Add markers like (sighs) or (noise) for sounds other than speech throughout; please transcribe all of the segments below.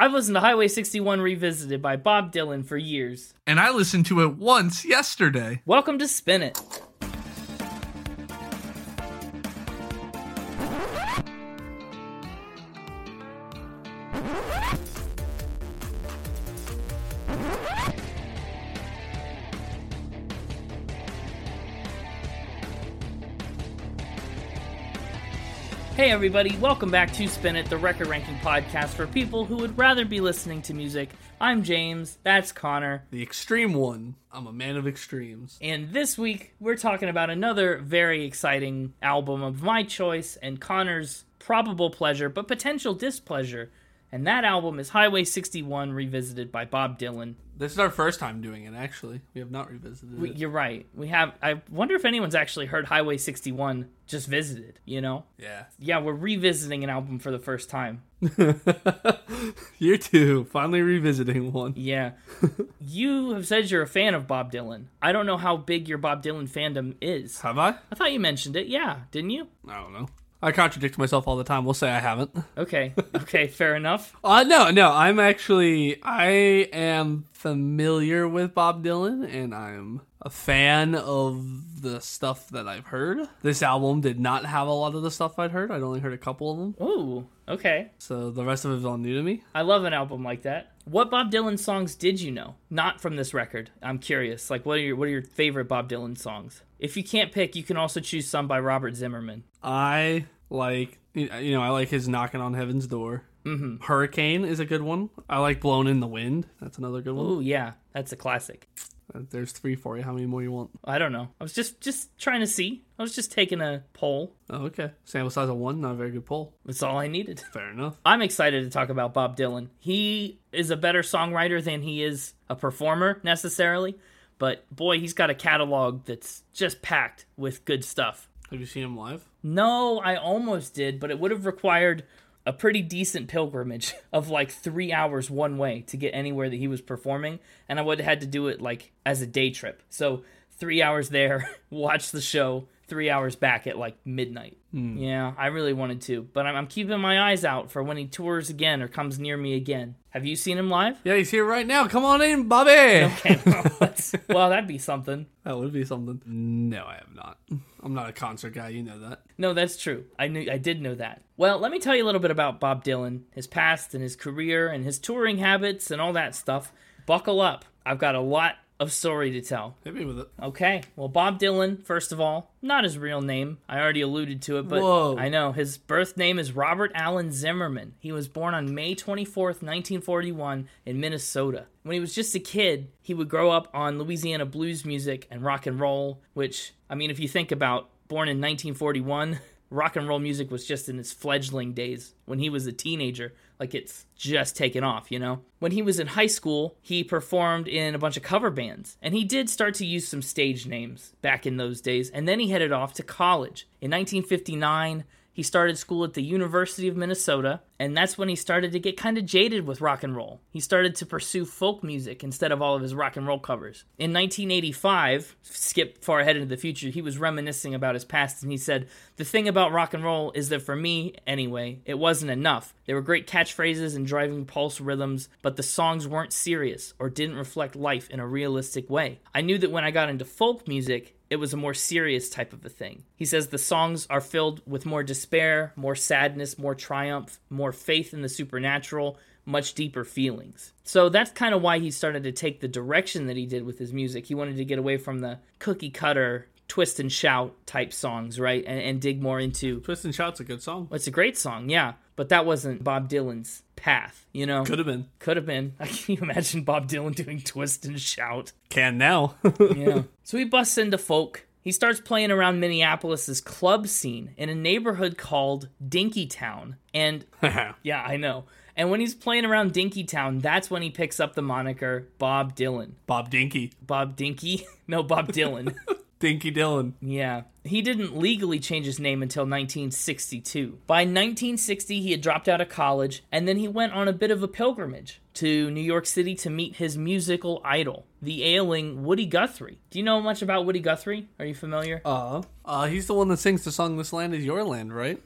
I've listened to Highway 61 Revisited by Bob Dylan for years. And I listened to it once yesterday. Welcome to Spin It. Everybody, welcome back to Spin It, the record ranking podcast for people who would rather be listening to music. I'm James, that's Connor, The extreme one. I'm a man of extremes. and this week we're talking about another very exciting album of my choice and Connor's probable pleasure, but potential displeasure. And that album is Highway 61 Revisited by Bob Dylan. This is our first time doing it, actually. We have not revisited We- it. You're right. We have. I wonder if anyone's actually heard Highway 61 just visited, you know? Yeah. Yeah, we're revisiting an album for the first time. (laughs) you too, finally revisiting one. Yeah. (laughs) you have said you're a fan of Bob Dylan. I don't know how big your Bob Dylan fandom is. Have I? I thought you mentioned it. Yeah, didn't you? I don't know. I contradict myself all the time. We'll say I haven't. Okay. (laughs) Okay, fair enough. Uh, no, no. I'm actually, I am familiar with Bob Dylan and I'm a fan of the stuff that I've heard. This album did not have a lot of the stuff I'd heard. I'd only heard a couple of them. Ooh, okay. So the rest of it is all new to me. I love an album like that. What Bob Dylan songs did you know? Not from this record. I'm curious. Like what are your what are your favorite Bob Dylan songs? If you can't pick, you can also choose some by Robert Zimmerman. I like, you know, I like his knocking on heaven's door. Mm-hmm. Hurricane is a good one. I like Blown in the Wind. That's another good one. Ooh, yeah. That's a classic. Uh, There's three for you. How many more you want? I don't know. I was just just trying to see. I was just taking a poll. Oh, okay. Sample size of one, not a very good poll. That's all I needed. (laughs) Fair enough. I'm excited to talk about Bob Dylan. He is a better songwriter than he is a performer necessarily, but boy, he's got a catalog that's just packed with good stuff. Have you seen him live? No, I almost did, but it would have required a pretty decent pilgrimage (laughs) of like three hours one way to get anywhere that he was performing, and I would have had to do it like as a day trip. So three hours there, (laughs) watch the show, three hours back at like midnight. Hmm. Yeah, I really wanted to, but I'm, I'm keeping my eyes out for when he tours again or comes near me again. Have you seen him live? Yeah, he's here right now. Come on in, Bobby. Okay, well, (laughs) well, that'd be something. That would be something. No, I have not. I'm not a concert guy. You know that. No, that's true. I knew I did know that. Well, let me tell you a little bit about Bob Dylan, his past and his career and his touring habits and all that stuff. Buckle up. I've got a lot of story to tell. Hit me with it. Okay. Well, Bob Dylan, first of all, not his real name. I already alluded to it, but Whoa. I know his birth name is Robert Allen Zimmerman. He was born on May 24th, 1941 in Minnesota. When he was just a kid, he would grow up on Louisiana blues music and rock and roll, which I mean, if you think about born in 1941, (laughs) rock and roll music was just in its fledgling days when he was a teenager like it's just taken off, you know? When he was in high school, he performed in a bunch of cover bands, and he did start to use some stage names back in those days, and then he headed off to college. In 1959, he started school at the University of Minnesota, and that's when he started to get kind of jaded with rock and roll. He started to pursue folk music instead of all of his rock and roll covers. In 1985, skip far ahead into the future, he was reminiscing about his past, and he said, The thing about rock and roll is that for me, anyway, it wasn't enough. There were great catchphrases and driving pulse rhythms, but the songs weren't serious or didn't reflect life in a realistic way. I knew that when I got into folk music, it was a more serious type of a thing. He says the songs are filled with more despair, more sadness, more triumph, more faith in the supernatural, much deeper feelings. So that's kind of why he started to take the direction that he did with his music. He wanted to get away from the cookie cutter, twist and shout type songs, right? And, and dig more into. Twist and Shout's a good song. It's a great song, yeah, but that wasn't Bob Dylan's path, you know? Could have been. Could have been. I (laughs) Can you imagine Bob Dylan doing twist and shout? Can now. (laughs) Yeah. so he busts into folk. He starts playing around Minneapolis's club scene in a neighborhood called Dinkytown. And (laughs) yeah, I know. And when he's playing around Dinkytown, that's when he picks up the moniker Bob Dylan. Bob Dinky. Bob Dinky? No, Bob Dylan. Dinky Dylan. Yeah. He didn't legally change his name until 1962. By 1960, he had dropped out of college, and then he went on a bit of a pilgrimage to New York City to meet his musical idol, the ailing Woody Guthrie. Do you know much about Woody Guthrie? Are you familiar? Uh, uh, he's the one that sings the song "This Land Is Your Land," right?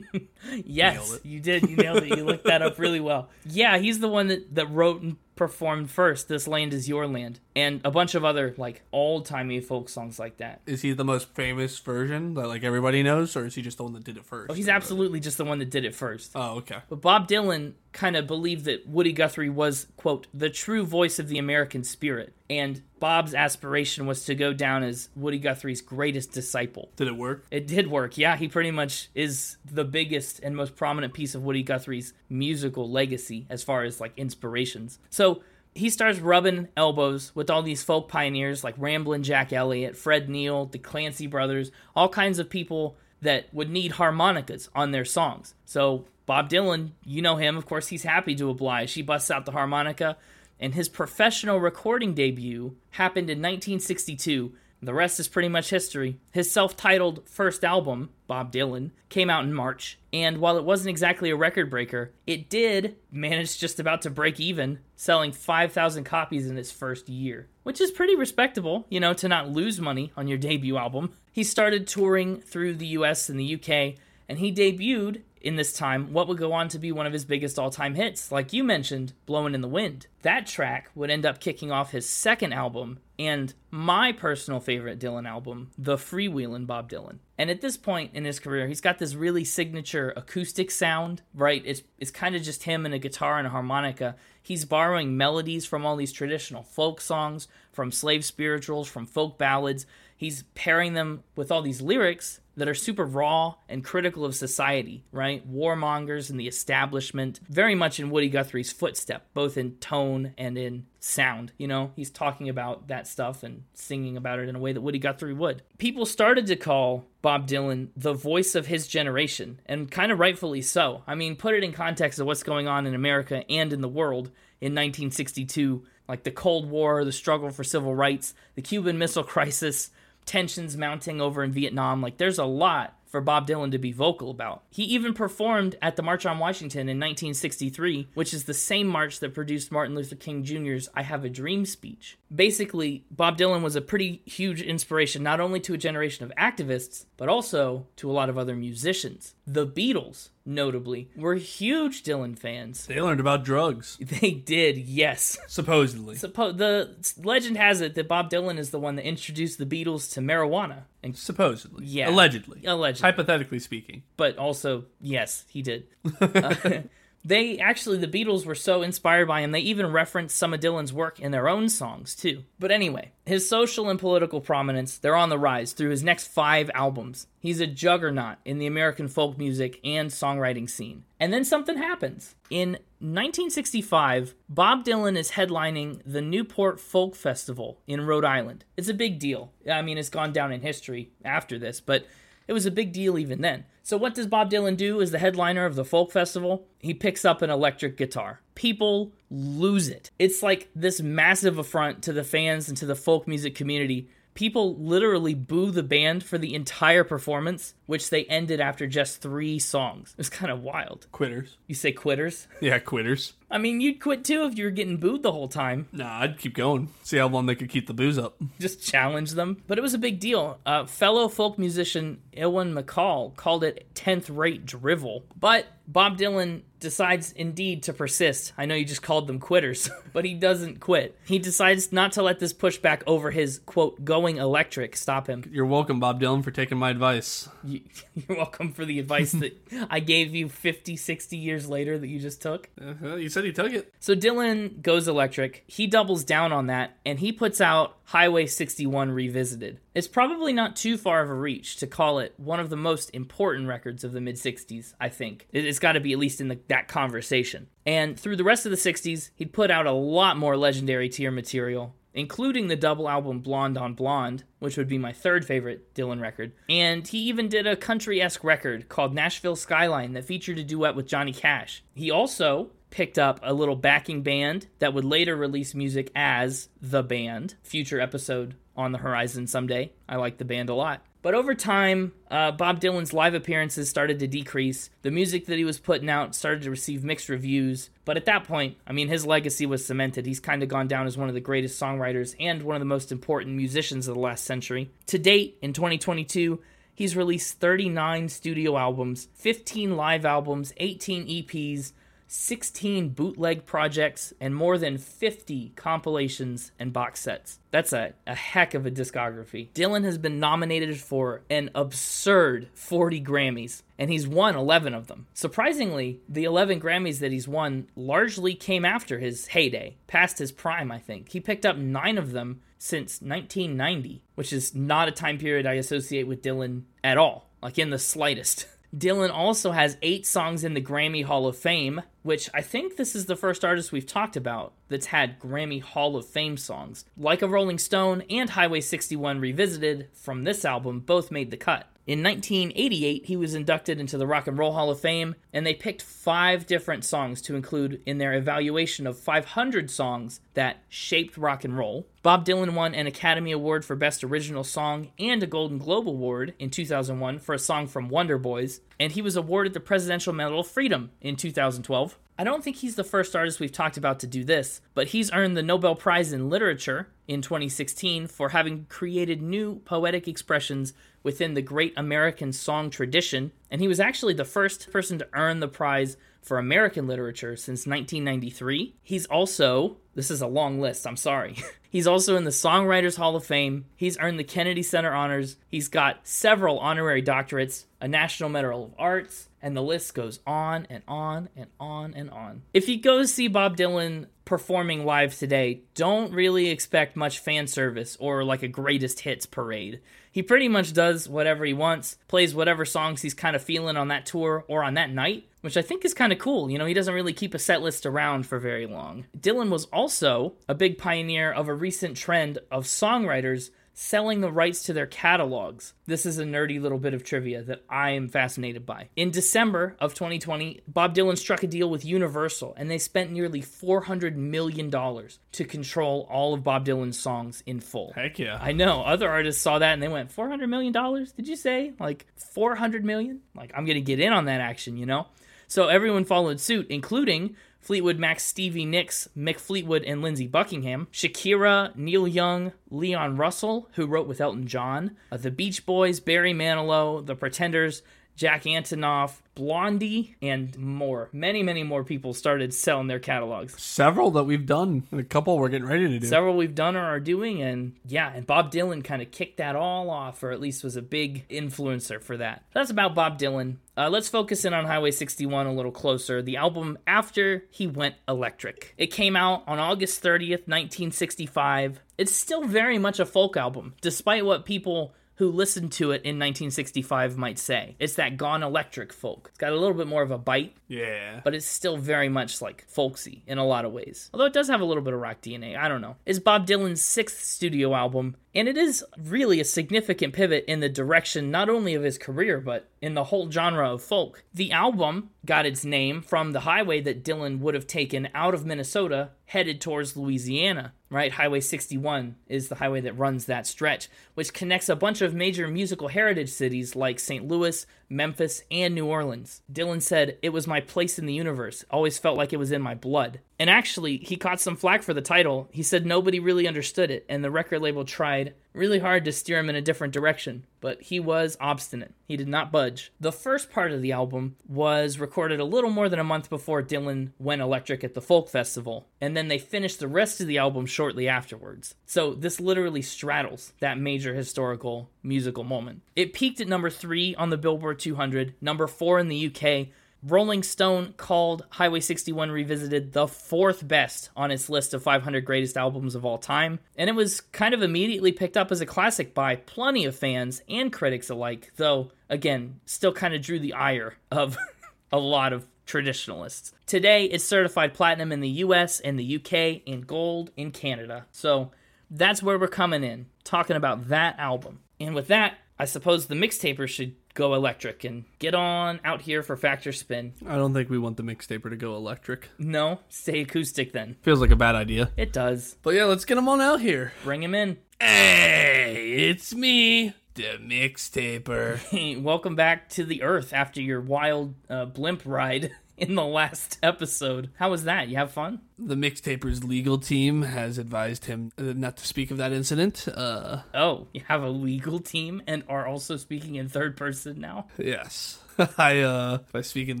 (laughs) yes, you did. You nailed it. You looked that up really well. Yeah, he's the one that, that wrote and performed first "This Land Is Your Land" and a bunch of other like old timey folk songs like that. Is he the most famous version that like everybody knows, or is he just the one that did it first? Oh, he's absolutely just the one that did it first. Oh, okay. But Bob Dylan kind of believed that Woody Guthrie was, quote, the true voice of the American spirit. And Bob's aspiration was to go down as Woody Guthrie's greatest disciple. Did it work? It did work. Yeah, he pretty much is the biggest and most prominent piece of Woody Guthrie's musical legacy as far as like inspirations. So he starts rubbing elbows with all these folk pioneers like Ramblin' Jack Elliott, Fred Neil, the Clancy brothers, all kinds of people that would need harmonicas on their songs. So Bob Dylan, you know him, of course, he's happy to oblige. He busts out the harmonica, and his professional recording debut happened in 1962. The rest is pretty much history. His self titled first album, Bob Dylan, came out in March, and while it wasn't exactly a record breaker, it did manage just about to break even, selling 5,000 copies in its first year, which is pretty respectable, you know, to not lose money on your debut album. He started touring through the US and the UK, and he debuted in this time what would go on to be one of his biggest all time hits, like you mentioned, Blowing in the Wind. That track would end up kicking off his second album and my personal favorite Dylan album, The Freewheelin' Bob Dylan. And at this point in his career, he's got this really signature acoustic sound, right? It's, it's kind of just him and a guitar and a harmonica. He's borrowing melodies from all these traditional folk songs, from slave spirituals, from folk ballads. He's pairing them with all these lyrics that are super raw and critical of society, right? Warmongers and the establishment, very much in Woody Guthrie's footstep, both in tone and in sound. You know, he's talking about that stuff and singing about it in a way that Woody Guthrie would. People started to call Bob Dylan the voice of his generation, and kind of rightfully so. I mean, put it in context of what's going on in America and in the world in 1962, like the Cold War, the struggle for civil rights, the Cuban Missile Crisis tensions mounting over in Vietnam. Like, there's a lot for Bob Dylan to be vocal about. He even performed at the March on Washington in 1963, which is the same march that produced Martin Luther King Jr.'s I Have a Dream speech. Basically, Bob Dylan was a pretty huge inspiration not only to a generation of activists, but also to a lot of other musicians. The Beatles, notably, we were huge Dylan fans. They learned about drugs. (laughs) They did, yes. Supposedly. Suppo- the legend has it that Bob Dylan is the one that introduced the Beatles to marijuana. And Supposedly. Yeah. Allegedly. Allegedly. Hypothetically speaking. but also yes he did (laughs) Uh, they actually the beatles were so inspired by him they even referenced some of dylan's work in their own songs too. But anyway his social and political prominence they're on the rise through his next five albums. He's a juggernaut in the american folk music and songwriting scene. And then something happens. In 1965 bob dylan is headlining the newport folk festival in rhode island. It's a big deal. I mean it's gone down in history after this but it was a big deal even then. So, what does Bob Dylan do as the headliner of the folk festival? He picks up an electric guitar. People lose it. It's like this massive affront to the fans and to the folk music community. People literally boo the band for the entire performance, which they ended after just three songs. It was kind of wild. Quitters. You say quitters? Yeah, quitters. I mean, you'd quit too if you were getting booed the whole time. Nah, I'd keep going. See how long they could keep the booze up. just challenge them. But it was a big deal. Uh, fellow folk musician Ewan MacColl called it 10th rate drivel. But Bob Dylan decides indeed to persist. I know you just called them quitters, (laughs) but he doesn't quit. He decides not to let this pushback over his, quote, going electric stop him. You're welcome, Bob Dylan, for taking my advice. You, (laughs) you're welcome for the advice that I gave you 50, 60 years later that you just took. Uh-huh, you said he took it. So Dylan goes electric. He doubles down on that and he puts out Highway 61 Revisited. It's probably not too far of a reach to call it one of the most important records of the mid 60s, I think. It- It's got to be at least in the, that conversation. And through the rest of the 60s, he'd put out a lot more legendary tier material. Including the double album Blonde on Blonde, which would be my third favorite Dylan record. And he even did a country esque record called Nashville Skyline that featured a duet with Johnny Cash. He also picked up a little backing band that would later release music as The Band, future episode on the horizon someday. I like the band a lot. But over time, uh, Bob Dylan's live appearances started to decrease. The music that he was putting out started to receive mixed reviews. But at that point, I mean, his legacy was cemented. He's kind of gone down as one of the greatest songwriters and one of the most important musicians of the last century. To date, in 2022, he's released 39 studio albums, 15 live albums, 18 EPs, 16 bootleg projects, and more than 50 compilations and box sets. That's a, a heck of a discography. Dylan has been nominated for an absurd 40 Grammys, and he's won 11 of them. Surprisingly, the 11 Grammys that he's won largely came after his heyday, past his prime, I think. He picked up nine of them since 1990, which is not a time period I associate with Dylan at all, like in the slightest. (laughs) Dylan also has eight songs in the Grammy Hall of Fame, which I think this is the first artist we've talked about that's had Grammy Hall of Fame songs. Like a Rolling Stone and Highway 61 Revisited from this album both made the cut. In 1988, he was inducted into the Rock and Roll Hall of Fame, and they picked five different songs to include in their evaluation of 500 songs that shaped rock and roll. Bob Dylan won an Academy Award for Best Original Song and a Golden Globe Award in 2001 for a song from Wonder Boys, and he was awarded the Presidential Medal of Freedom in 2012. I don't think he's the first artist we've talked about to do this, but he's earned the Nobel Prize in Literature in 2016 for having created new poetic expressions within the great American song tradition, and he was actually the first person to earn the prize for American literature since 1993. He's also, this is a long list, I'm sorry. (laughs) He's also in the Songwriters Hall of Fame. He's earned the Kennedy Center honors. He's got several honorary doctorates, a National Medal of Arts, and the list goes on and on and on and on. If you go see Bob Dylan performing live today, don't really expect much fan service or like a greatest hits parade. He pretty much does whatever he wants, plays whatever songs he's kind of feeling on that tour or on that night, which I think is kind of cool. You know, he doesn't really keep a set list around for very long. Dylan was also a big pioneer of a recent trend of songwriters selling the rights to their catalogs. This is a nerdy little bit of trivia that I am fascinated by. In December of 2020, Bob Dylan struck a deal with Universal and they spent nearly $400 million to control all of Bob Dylan's songs in full. Heck yeah. I know. Other artists saw that and they went, $400 million? Did you say? Like, 400 million? Like, I'm going to get in on that action, you know? So everyone followed suit, including Fleetwood Mac's Stevie Nicks, Mick Fleetwood, and Lindsey Buckingham, Shakira, Neil Young, Leon Russell, who wrote with Elton John, uh, the Beach Boys, Barry Manilow, The Pretenders, Jack Antonoff, Blondie, and more. Many, many more people started selling their catalogs. Several that we've done, and a couple we're getting ready to do. Several we've done or are doing, and yeah, and Bob Dylan kind of kicked that all off, or at least was a big influencer for that. That's about Bob Dylan. Uh, let's focus in on Highway 61 a little closer. The album after he went electric. It came out on August 30th, 1965. It's still very much a folk album, despite what people who listened to it in 1965 might say. It's that gone electric folk. It's got a little bit more of a bite, Yeah. but it's still very much like folksy in a lot of ways. Although it does have a little bit of rock DNA. I don't know. It's Bob Dylan's sixth studio album, and it is really a significant pivot in the direction not only of his career, but in the whole genre of folk. The album got its name from the highway that Dylan would have taken out of Minnesota headed towards Louisiana, right? Highway 61 is the highway that runs that stretch, which connects a bunch of major musical heritage cities like St. Louis, Memphis, and New Orleans. Dylan said, It was my place in the universe. Always felt like it was in my blood. And actually, he caught some flack for the title. He said nobody really understood it, and the record label tried really hard to steer him in a different direction, but he was obstinate. He did not budge. The first part of the album was recorded a little more than a month before Dylan went electric at the Folk Festival, and then they finished the rest of the album shortly afterwards. So this literally straddles that major historical musical moment. It peaked at number three on the Billboard 200, number four in the UK. Rolling Stone called Highway 61 Revisited the fourth best on its list of 500 greatest albums of all time, and it was kind of immediately picked up as a classic by plenty of fans and critics alike, though, again, still kind of drew the ire of (laughs) a lot of traditionalists. Today, it's certified platinum in the US and the UK and gold in Canada. So that's where we're coming in, talking about that album. And with that, I suppose the mixtapers should go electric and get on out here for Factor Spin. I don't think we want the mixtaper to go electric. No, stay acoustic then. Feels like a bad idea. It does. But yeah, let's get them on out here. Bring him in. Hey, it's me, the mixtaper. (laughs) Welcome back to the Earth after your wild uh, blimp ride (laughs) in the last episode. How was that? You have fun? The mixtaper's legal team has advised him uh, not to speak of that incident. Uh, Oh, you have a legal team and are also speaking in third person now? yes. (laughs) I uh if I speak in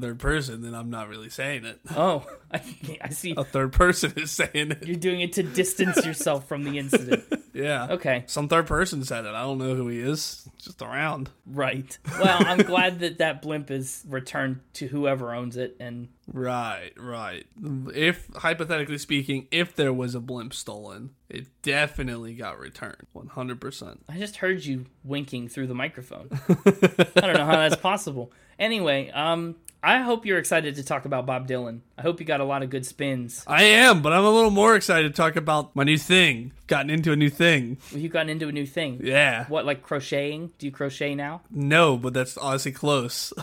third person then I'm not really saying it. (laughs) Oh, I, I see. A third person is saying it. You're doing it to distance yourself from the incident. (laughs) Yeah. Okay, Some third person said it. I don't know who he is. Just around. right. Well, I'm glad that that blimp is returned to whoever owns it. And Right, right. If hypothetically speaking, if there was a blimp stolen, it definitely got returned. 100%. I just heard you winking through the microphone. (laughs) I don't know how that's possible. Anyway, um, I hope you're excited to talk about Bob Dylan. I hope you got a lot of good spins. I am, but I'm a little more excited to talk about my new thing. Gotten into a new thing. you've gotten into a new thing. Yeah. What, like crocheting? Do you crochet now? No, but that's honestly close. (laughs)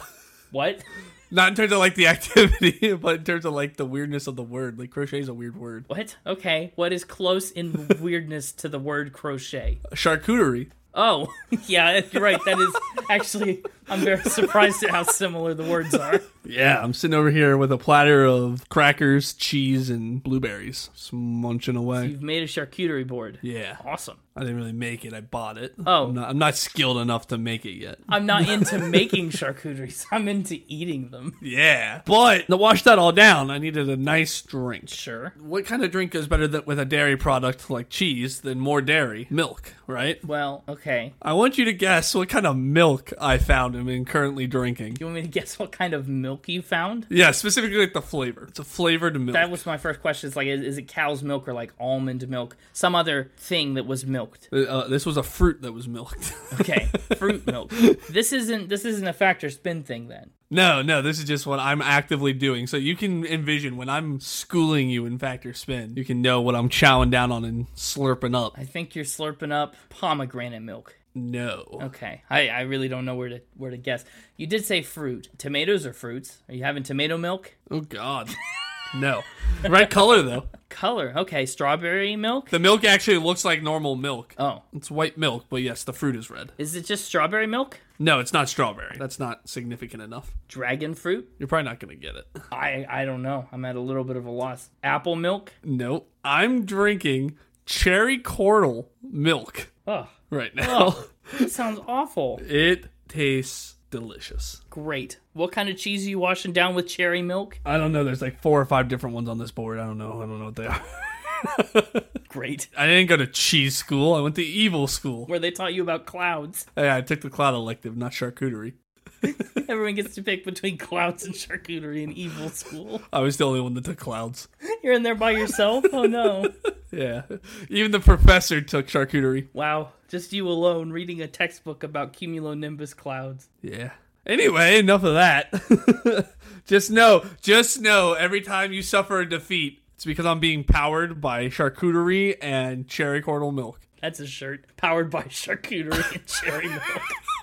What? Not in terms of like the (laughs) activity, but in terms of like the weirdness of the word. Like crochet is a weird word. What? Okay. What is close in (laughs) weirdness to the word crochet? Charcuterie. Oh, (laughs) yeah, you're right. That is actually, I'm very surprised at how similar the words are. Yeah, I'm sitting over here with a platter of crackers, cheese, and blueberries. Just munching away. You've made a charcuterie board. Yeah. Awesome. I didn't really make it. I bought it. Oh. I'm not, I'm not skilled enough to make it yet. I'm not (laughs) into making charcuteries, (laughs) I'm into eating them. Yeah. But to wash that all down, I needed a nice drink. Sure. What kind of drink is better th- with a dairy product like cheese than more dairy? Milk, right? Well, okay. I want you to guess what kind of milk I found and am currently drinking. You want me to guess what kind of milk you found? Yeah, specifically like the flavor. It's a flavored milk. That was my first question. It's like, is, is it cow's milk or like almond milk? Some other thing that was milked. Uh, this was a fruit that was milked. (laughs) Okay, fruit milk. This isn't this isn't a factor spin thing then. no, no, this is just what I'm actively doing. So you can envision when I'm schooling you in Factor Spin, you can know what I'm chowing down on and slurping up. I think you're slurping up pomegranate milk. No. Okay, I, I really don't know where to where to guess. You did say fruit. Tomatoes are fruits. Are you having tomato milk? Oh, God. (laughs) No. Right color, though. Color. Okay, strawberry milk. The milk actually looks like normal milk. Oh, It's white milk, but yes, the fruit is red. is it just strawberry milk? No, it's not strawberry. That's not significant enough. Dragon fruit? You're probably not going to get it. I I don't know. I'm at a little bit of a loss. Apple milk. Nope. I'm drinking cherry cordial milk Oh, right now. that sounds awful. (laughs) It tastes delicious. Great. What kind of cheese are you washing down with cherry milk? I don't know. There's like four or five different ones on this board. I don't know. I don't know what they are. (laughs) Great. I didn't go to cheese school. I went to evil school. Where they taught you about clouds. Hey, I took the cloud elective, not charcuterie. (laughs) Everyone gets to pick between clouds and charcuterie in evil school. I was the only one that took clouds. You're in there by yourself? Oh no. (laughs) Yeah. Even the professor took charcuterie. Wow. Just you alone reading a textbook about cumulonimbus clouds. Yeah. Anyway, enough of that. (laughs) just know, just know every time you suffer a defeat, it's because I'm being powered by charcuterie and cherry cordial milk. That's a shirt powered by charcuterie and (laughs) cherry milk.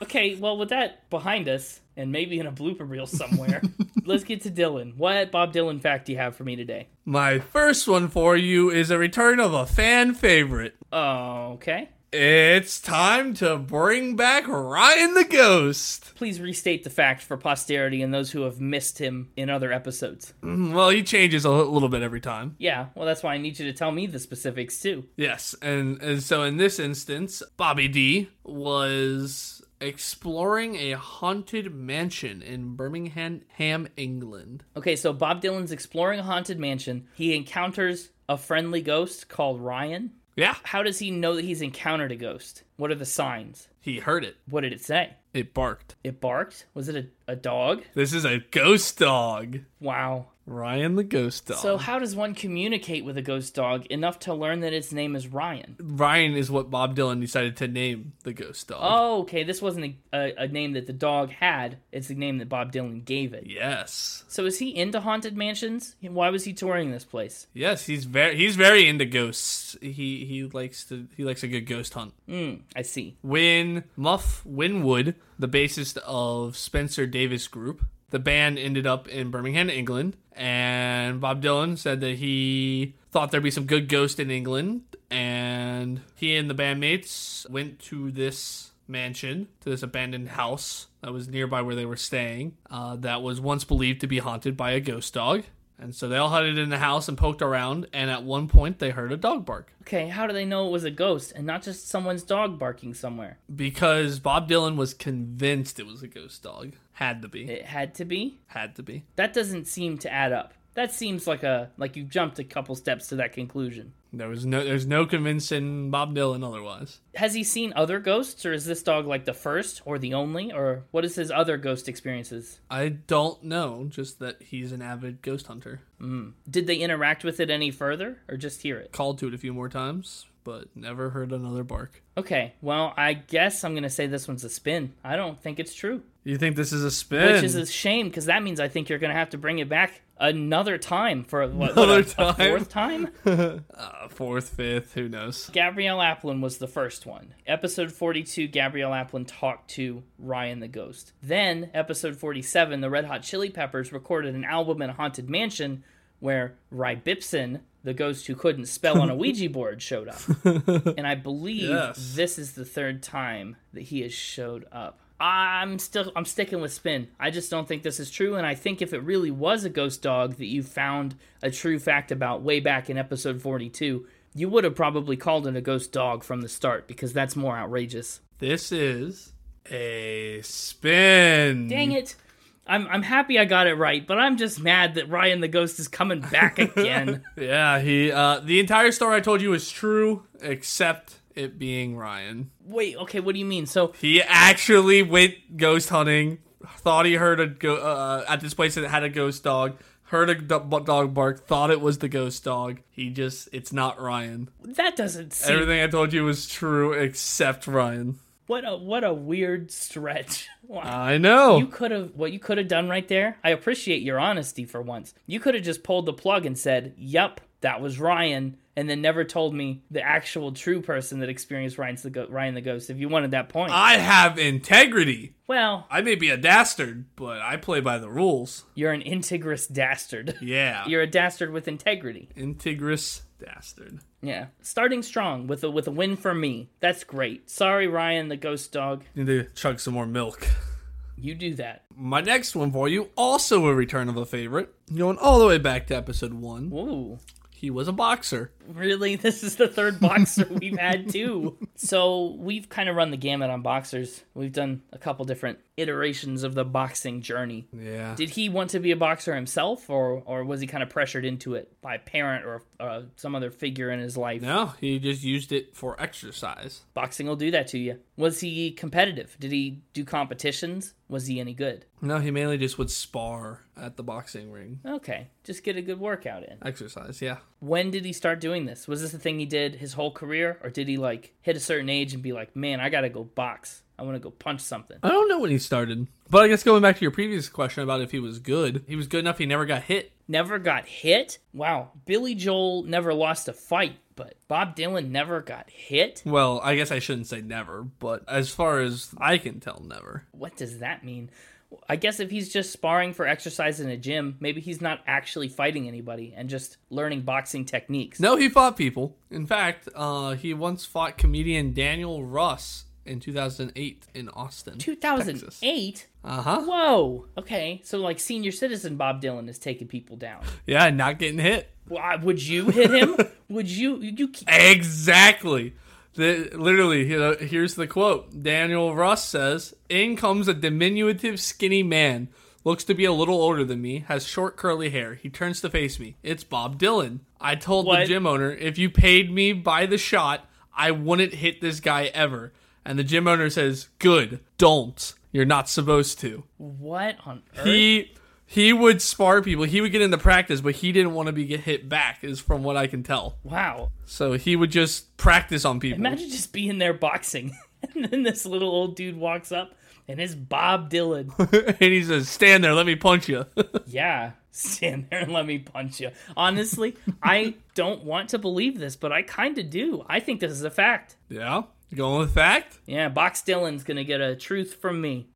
Okay, well, with that behind us, and maybe in a blooper reel somewhere, (laughs) let's get to Dylan. What Bob Dylan fact do you have for me today? My first one for you is a return of a fan favorite. Oh, okay. It's time to bring back Ryan the Ghost. Please restate the fact for posterity and those who have missed him in other episodes. Mm, well, he changes a little bit every time. Yeah, well, that's why I need you to tell me the specifics too. Yes, and, and so in this instance, Bobby D was exploring a haunted mansion in Birmingham, Ham, England. Okay, so Bob Dylan's exploring a haunted mansion. He encounters a friendly ghost called Ryan. Yeah, How does he know that he's encountered a ghost? What are the signs? he heard it. What did it say? It barked. It barked? Was it a, a dog? This is a ghost dog. Wow. Ryan the ghost dog. So, how does one communicate with a ghost dog enough to learn that its name is Ryan? Ryan is what Bob Dylan decided to name the ghost dog. Oh, okay. This wasn't a, a, a name that the dog had. It's the name that Bob Dylan gave it. Yes. So, is he into haunted mansions? Why was he touring this place? Yes, he's very he's very into ghosts. He he likes to he likes a good ghost hunt. Mm, I see. When Muff Winwood, the bassist of Spencer Davis Group, the band ended up in Birmingham, England, and Bob Dylan said that he thought there'd be some good ghosts in England, and he and the bandmates went to this mansion, to this abandoned house that was nearby where they were staying, uh, that was once believed to be haunted by a ghost dog. And so they all hunted in the house and poked around, and at one point they heard a dog bark. Okay, how do they know it was a ghost and not just someone's dog barking somewhere? Because Bob Dylan was convinced it was a ghost dog. Had to be. It had to be. Had to be. That doesn't seem to add up. That seems like a like you jumped a couple steps to that conclusion. There was no there's no convincing Bob Dylan otherwise. Has he seen other ghosts or is this dog like the first or the only or what is his other ghost experiences? I don't know, just that he's an avid ghost hunter. Hmm. Did they interact with it any further or just hear it? Called to it a few more times, but never heard another bark. Okay, well, I guess I'm going to say this one's a spin. I don't think it's true. You think this is a spin? Which is a shame because that means I think you're going to have to bring it back another time for what, Another what, a, a time? fourth time? (laughs) (laughs) uh, fourth, fifth, who knows? Gabrielle Aplin was the first one. Episode 42, Gabrielle Aplin talked to Ryan the Ghost. Then, episode 47, the Red Hot Chili Peppers recorded an album in a haunted mansion where Ry Bipson, the ghost who couldn't spell on a Ouija (laughs) board, showed up. and I believe Yes. this is the third time that he has showed up. I'm still I'm sticking with spin. I just don't think this is true and I think if it really was a ghost dog that you found a true fact about way back in episode 42, you would have probably called it a ghost dog from the start because that's more outrageous. This is a spin. Dang it. I'm I'm happy I got it right, but I'm just mad that Ryan the ghost is coming back (laughs) again. Yeah, he uh the entire story I told you is true except it being Ryan. Wait, okay, what do you mean? So He actually went ghost hunting, thought he heard a go- uh, at this place that had a ghost dog, heard a dog bark, thought it was the ghost dog. He just it's not Ryan. that doesn't seem Everything I told you was true except Ryan. What a what a weird stretch. (laughs) Wow. I know. You could have what you could have done right there. I appreciate your honesty for once. You could have just pulled the plug and said, "Yup, that was Ryan," and then never told me the actual true person that experienced Ryan's the go- Ryan the Ghost. If you wanted that point, I have integrity. well, I may be a dastard, but I play by the rules. you're an integrous dastard. Yeah. (laughs) You're a dastard with integrity. Integris dastard. Yeah, starting strong with a with a win for me. That's great. Sorry, Ryan the Ghost Dog. Need to chug some more milk. You do that. My next one for you, also a return of a favorite. Going all the way back to episode one. Ooh. He was a boxer. Really? (laughs) This is the third boxer we've had too. (laughs) So we've kind of run the gamut on boxers. We've done a couple different iterations of the boxing journey. Yeah. Did he want to be a boxer himself, or or was he kind of pressured into it by a parent or uh, some other figure in his life? No, he just used it for exercise. Boxing will do that to you. Was he competitive? Did he do competitions? Was he any good? No, he mainly just would spar at the boxing ring. Okay, just get a good workout in. Exercise, yeah. When did he start doing this? Was this a thing he did his whole career, or did he like hit a certain age and be like, "Man, I gotta go box. I want to go punch something." I don't know when he started. But I guess going back to your previous question about if he was good, he was good enough he never got hit. Never got hit. Wow, Billy Joel never lost a fight, but Bob Dylan never got hit. Well, I guess I shouldn't say never, but as far as I can tell, never. What does that mean? I guess if he's just sparring for exercise in a gym, maybe he's not actually fighting anybody and just learning boxing techniques. No, he fought people. In fact, uh, he once fought comedian Daniel Russ in 2008 in Austin. 2008? Uh huh. Whoa. Okay, so like senior citizen Bob Dylan is taking people down. Yeah, not getting hit. Would you hit him? (laughs) would you you Exactly. The, literally, you know, here's the quote. Daniel Russ says, "In comes a diminutive, skinny man. Looks to be a little older than me. Has short, curly hair. He turns to face me. It's Bob Dylan. I told the gym owner, if you paid me by the shot, I wouldn't hit this guy ever. And the gym owner says, "Good. Don't. You're not supposed to." what on earth? He he would spar people. He would get into practice, but he didn't want to be get hit back. Is from what I can tell. Wow. So he would just practice on people. Imagine just being there boxing, (laughs) and then this little old dude walks up, and it's Bob Dylan. (laughs) and he says, "Stand there, let me punch you." (laughs) yeah, stand there and let me punch you. Honestly, I don't want to believe this, but I kind of do. I think this is a fact. yeah, going with fact. Yeah, Box Dylan's gonna get a truth from me.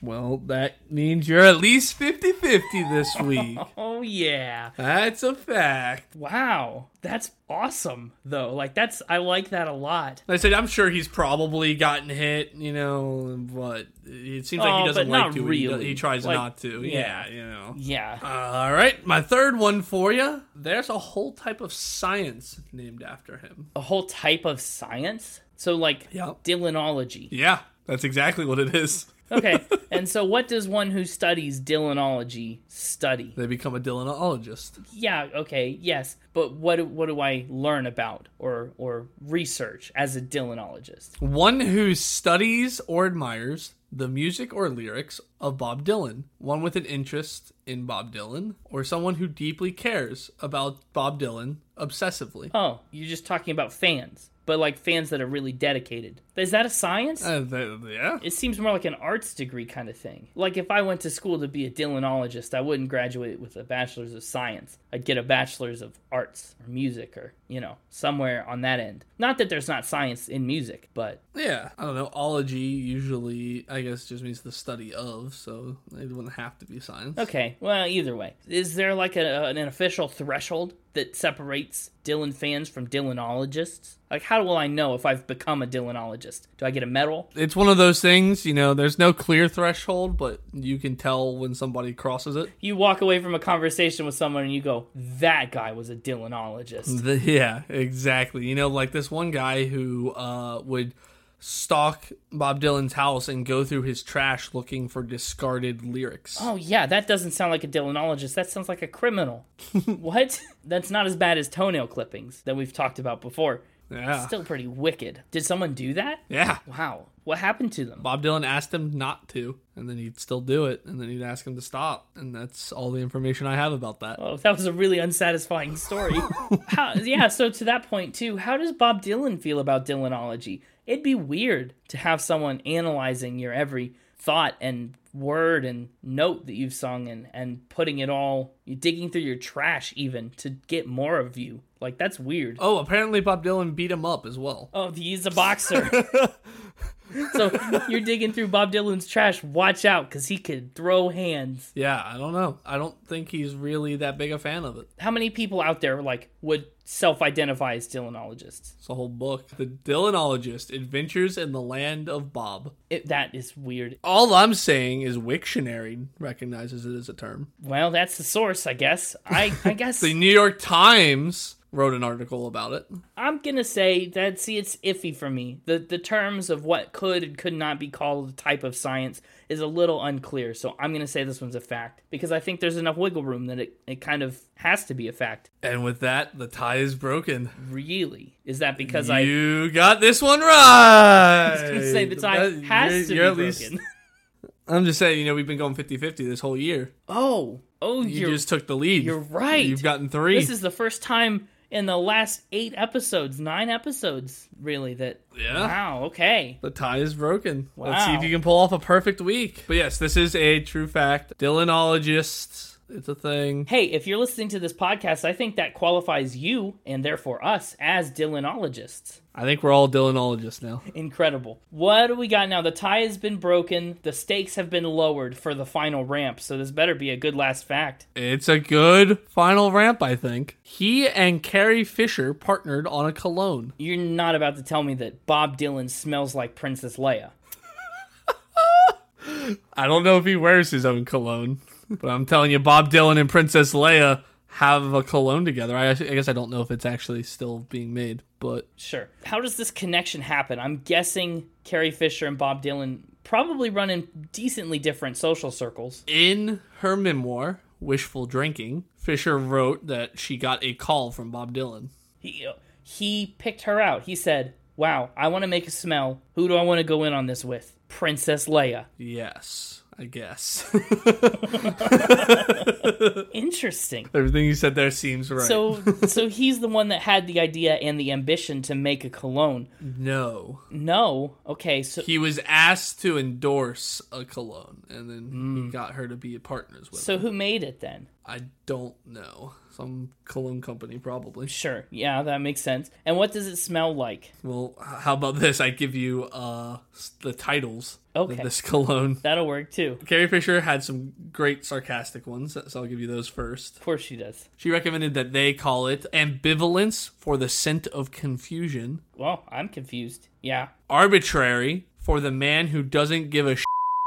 Well, that means you're at least 50-50 this (laughs) week. Oh yeah. That's a fact. Wow. That's awesome though. Like that's I like that a lot. I said, I'm sure he's probably gotten hit, you know, but it seems like Oh, he doesn't but like to. He, really. he tries Like, not to. yeah. Yeah, you know. Yeah. All right, my third one for you. There's a whole type of science named after him. a whole type of science. So like. Dylanology. Yeah, that's exactly what it is. Okay. (laughs) and so what does one who studies Dylanology study? They become a Dylanologist. Yeah, okay, yes. But what do, what do I learn about or or research as a Dylanologist? One who studies or admires the music or lyrics of Bob Dylan, one with an interest in Bob Dylan, or someone who deeply cares about Bob Dylan obsessively. Oh, you're just talking about fans, but like fans that are really dedicated. Is that a science? Uh, th- yeah. it seems more like an arts degree kind of thing. Like if I went to school to be a Dylanologist, I wouldn't graduate with a bachelor's of science. I'd get a bachelor's of arts or music or, you know, somewhere on that end. Not that there's not science in music, but Yeah. I don't know. Ology usually, I guess, just means the study of, so it wouldn't have to be science. okay. Well, either way. Is there like a, an official threshold that separates Dylan fans from Dylanologists? Like how will I know if I've become a Dylanologist? Do I get a medal? It's one of those things, you know, there's no clear threshold, but you can tell when somebody crosses it. You walk away from a conversation with someone and you go, "That guy was a Dylanologist." The- yeah, exactly. You know, like this one guy who uh, would stalk Bob Dylan's house and go through his trash looking for discarded lyrics. Oh yeah, that doesn't sound like a Dylanologist. That sounds like a criminal. (laughs) what? That's not as bad as toenail clippings that we've talked about before. yeah. Still pretty wicked. Did someone do that? yeah. Wow. What happened to them? Bob Dylan asked him not to, and then he'd still do it, and then he'd ask him to stop. And that's all the information I have about that. Oh, that was a really unsatisfying story. (laughs) how, yeah, so to that point too, how does Bob Dylan feel about Dylanology? It'd be weird to have someone analyzing your every thought and word and note that you've sung and, and putting it all you digging through your trash even to get more of you. Like that's weird. Oh, apparently Bob Dylan beat him up as well. Oh, he's a boxer. (laughs) (laughs) so you're digging through Bob Dylan's trash. Watch out, because he could throw hands. Yeah, I don't know. I don't think he's really that big a fan of it. How many people out there like would self-identify as Dylanologists? It's a whole book. The Dylanologist Adventures in the Land of Bob. It, that is weird. All I'm saying is Wiktionary recognizes it as a term. Well, that's the source, I guess. I I (laughs) guess The New York Times wrote an article about it. I'm gonna say that. See, it's iffy for me. The the terms of what could and could not be called a type of science is a little unclear. So I'm gonna say this one's a fact because I think there's enough wiggle room that it, it kind of has to be a fact. And with that, the tie is broken. Really, is that because I You got this one right. (laughs) was gonna say the tie That- has you're- to you're be at least- broken? (laughs) I'm just saying, you know, we've been going 50-50 this whole year. Oh, oh, You just took the lead. you're right. You've gotten three. This is the first time in the last eight episodes, nine episodes, really. That Yeah. Wow. Okay. The tie is broken. Let's see if you can pull off a perfect week. But yes, this is a true fact. Dylanologists, it's a thing. Hey, if you're listening to this podcast, I think that qualifies you and therefore us as Dylanologists. I think we're all Dylanologists now. Incredible. What do we got now? The tie has been broken. The stakes have been lowered for the final ramp. So this better be a good last fact. It's a good final ramp, I think. He and Carrie Fisher partnered on a cologne. You're not about to tell me that Bob Dylan smells like Princess Leia. (laughs) I don't know if he wears his own cologne, but I'm telling you, Bob Dylan and Princess Leia have a cologne together. I, I guess I don't know if it's actually still being made, but Sure. How does this connection happen? I'm guessing Carrie Fisher and Bob Dylan probably run in decently different social circles. in her memoir, Wishful Drinking, Fisher wrote that she got a call from Bob Dylan. He uh, he picked her out. He said, "Wow, I want to make a smell. Who do I want to go in on this with? Princess Leia." Yes. I guess. (laughs) Interesting. Everything you said there seems right. So, so he's the one that had the idea and the ambition to make a cologne. no. No, okay, so He was asked to endorse a cologne, and then he hmm. got her to be partners with so him. who made it then? I don't know. Some cologne company, probably. Sure, yeah, that makes sense. And what does it smell like? Well, how about this? I give you uh the titles Okay. of this (laughs) cologne. That'll work too. Carrie Fisher had some great sarcastic ones, so I'll give you those first. Of course she does. She recommended that they call it ambivalence for the scent of confusion, Well, I'm confused. Yeah, arbitrary for the man who doesn't give a sh-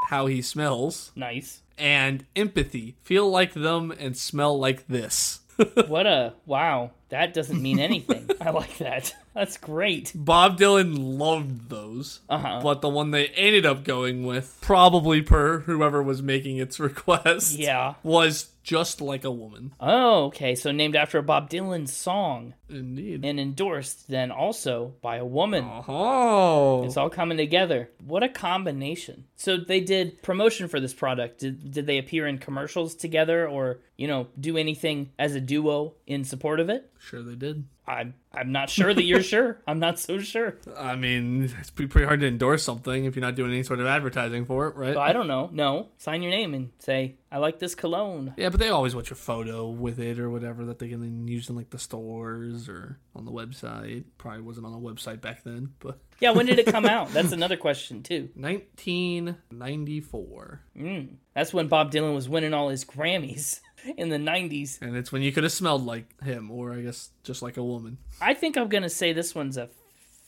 how he smells, nice. and empathy, feel like them and smell like this. What a wow. That doesn't mean (laughs) anything. I like that. (laughs) That's great. Bob Dylan loved those, Uh-huh. but the one they ended up going with, probably per whoever was making its (laughs) request, Yeah. was just like a woman. Oh, okay. So named after a Bob Dylan song Indeed. and endorsed then also by a woman. Oh, It's all coming together. What a combination. So they did promotion for this product. Did, did they appear in commercials together or, you know, do anything as a duo in support of it? Sure they did. I'm I'm not sure that you're (laughs) sure. I'm not so sure. I mean, it's pretty pretty hard to endorse something if you're not doing any sort of advertising for it, right? I don't know. No. Sign your name and say, I like this cologne. Yeah, but they always want your photo with it or whatever that they can then use in like the stores or on the website. Probably wasn't on the website back then, but Yeah, when did it come out? (laughs) That's another question too. 1994. Mm, that's when Bob Dylan was winning all his Grammys in the 90s. And it's when you could have smelled like him, or I guess just like a woman. I think I'm going to say this one's a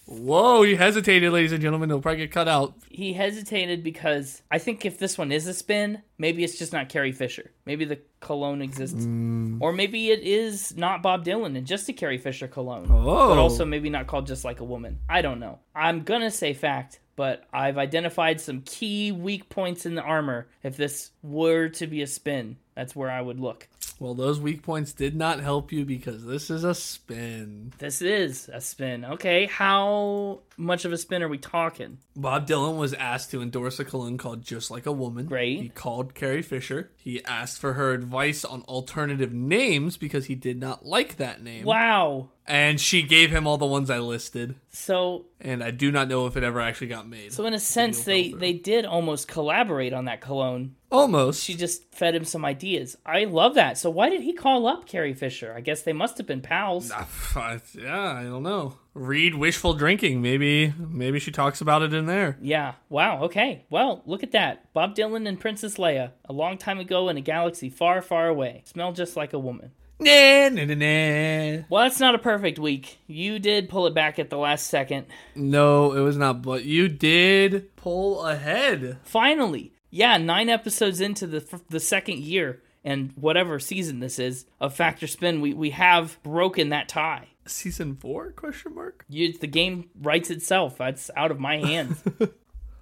Whoa, you hesitated, ladies and gentlemen. It'll probably get cut out. he hesitated because I think if this one is a spin, maybe it's just not Carrie Fisher. Maybe the cologne exists. Mm. Or maybe it is not Bob Dylan and just a Carrie Fisher cologne. Oh. But also maybe not called just like a woman. I don't know. I'm gonna say fact, but I've identified some key weak points in the armor. If this were to be a spin, that's where I would look. Well, those weak points did not help you because this is a spin. This is a spin. Okay, how much of a spin are we talking? Bob Dylan was asked to endorse a cologne called Just Like a Woman. Great. He called Carrie Fisher. He asked for her advice on alternative names because he did not like that name. Wow. And she gave him all the ones I listed. So And I do not know if it ever actually got made. so in a sense they they did almost collaborate on that cologne. Almost. She just fed him some ideas. I love that. So why did he call up Carrie Fisher? I guess they must have been pals. (laughs) yeah, I don't know. Read Wishful Drinking. Maybe maybe she talks about it in there. Yeah. Wow. Okay. Well, look at that. Bob Dylan and Princess Leia, a long time ago in a galaxy far, far away. Smell just like a woman. Nah, nah, nah, nah. Well, that's not a perfect week. You did pull it back at the last second. No, it was not. But you did pull ahead. Finally. Yeah, nine episodes into the f- the second year and whatever season this is of Factor Spin, we, we have broken that tie. Season four? Question mark. You, the game writes itself. That's out of my hands. (laughs)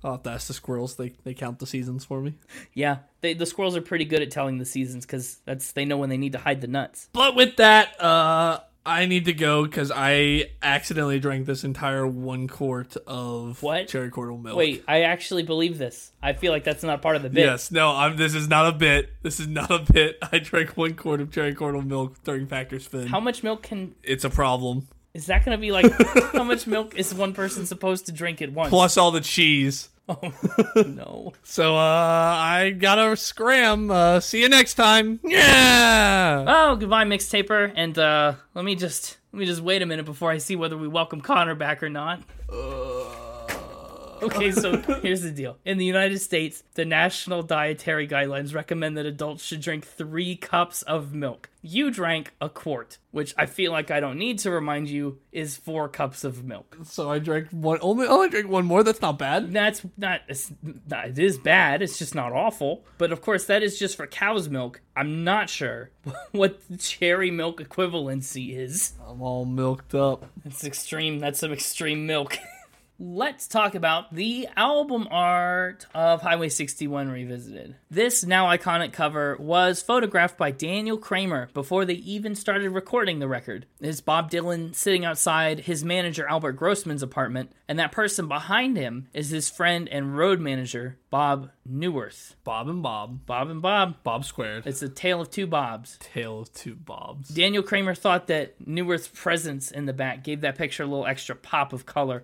To ask the squirrels. They they count the seasons for me. yeah, they, the squirrels are pretty good at telling the seasons because that's they know when they need to hide the nuts. But with that, uh, I need to go because I accidentally drank this entire one quart of What? cherry cordial milk. Wait, I actually believe this. I feel like that's not part of the bit. Yes, no, I'm, this is not a bit. This is not a bit. (laughs) I drank one quart of cherry cordial milk during Factor Spin. How much milk can it's a problem. is that going to be like? how (laughs) much milk is one person supposed to drink at once? Plus all the cheese. (laughs) no. So, uh, I gotta scram. Uh, see you next time. Yeah! Oh, goodbye, mixtaper. And uh, let me just let me just wait a minute before I see whether we welcome Connor back or not. (laughs) Okay, so here's the deal. In the United States, the National Dietary Guidelines recommend that adults should drink three cups of milk. You drank a quart, which I feel like I don't need to remind you is four cups of milk. So I drank one, only, only drank one more. That's not bad. That's not, it's not, it is bad, it's just not awful. But of course, that is just for cow's milk. I'm not sure (laughs) what the cherry milk equivalency is. I'm all milked up. That's extreme, that's some extreme milk. (laughs) let's talk about the album art of Highway 61 Revisited. This now iconic cover was photographed by Daniel Kramer before they even started recording the record. It's Bob Dylan sitting outside his manager Albert Grossman's apartment, and that person behind him is his friend and road manager, Bob Neuwirth. Bob and Bob. Bob and Bob. Bob squared. It's a tale of two Bobs. Tale of two Bobs. Daniel Kramer thought that Neuwirth's presence in the back gave that picture a little extra pop of color.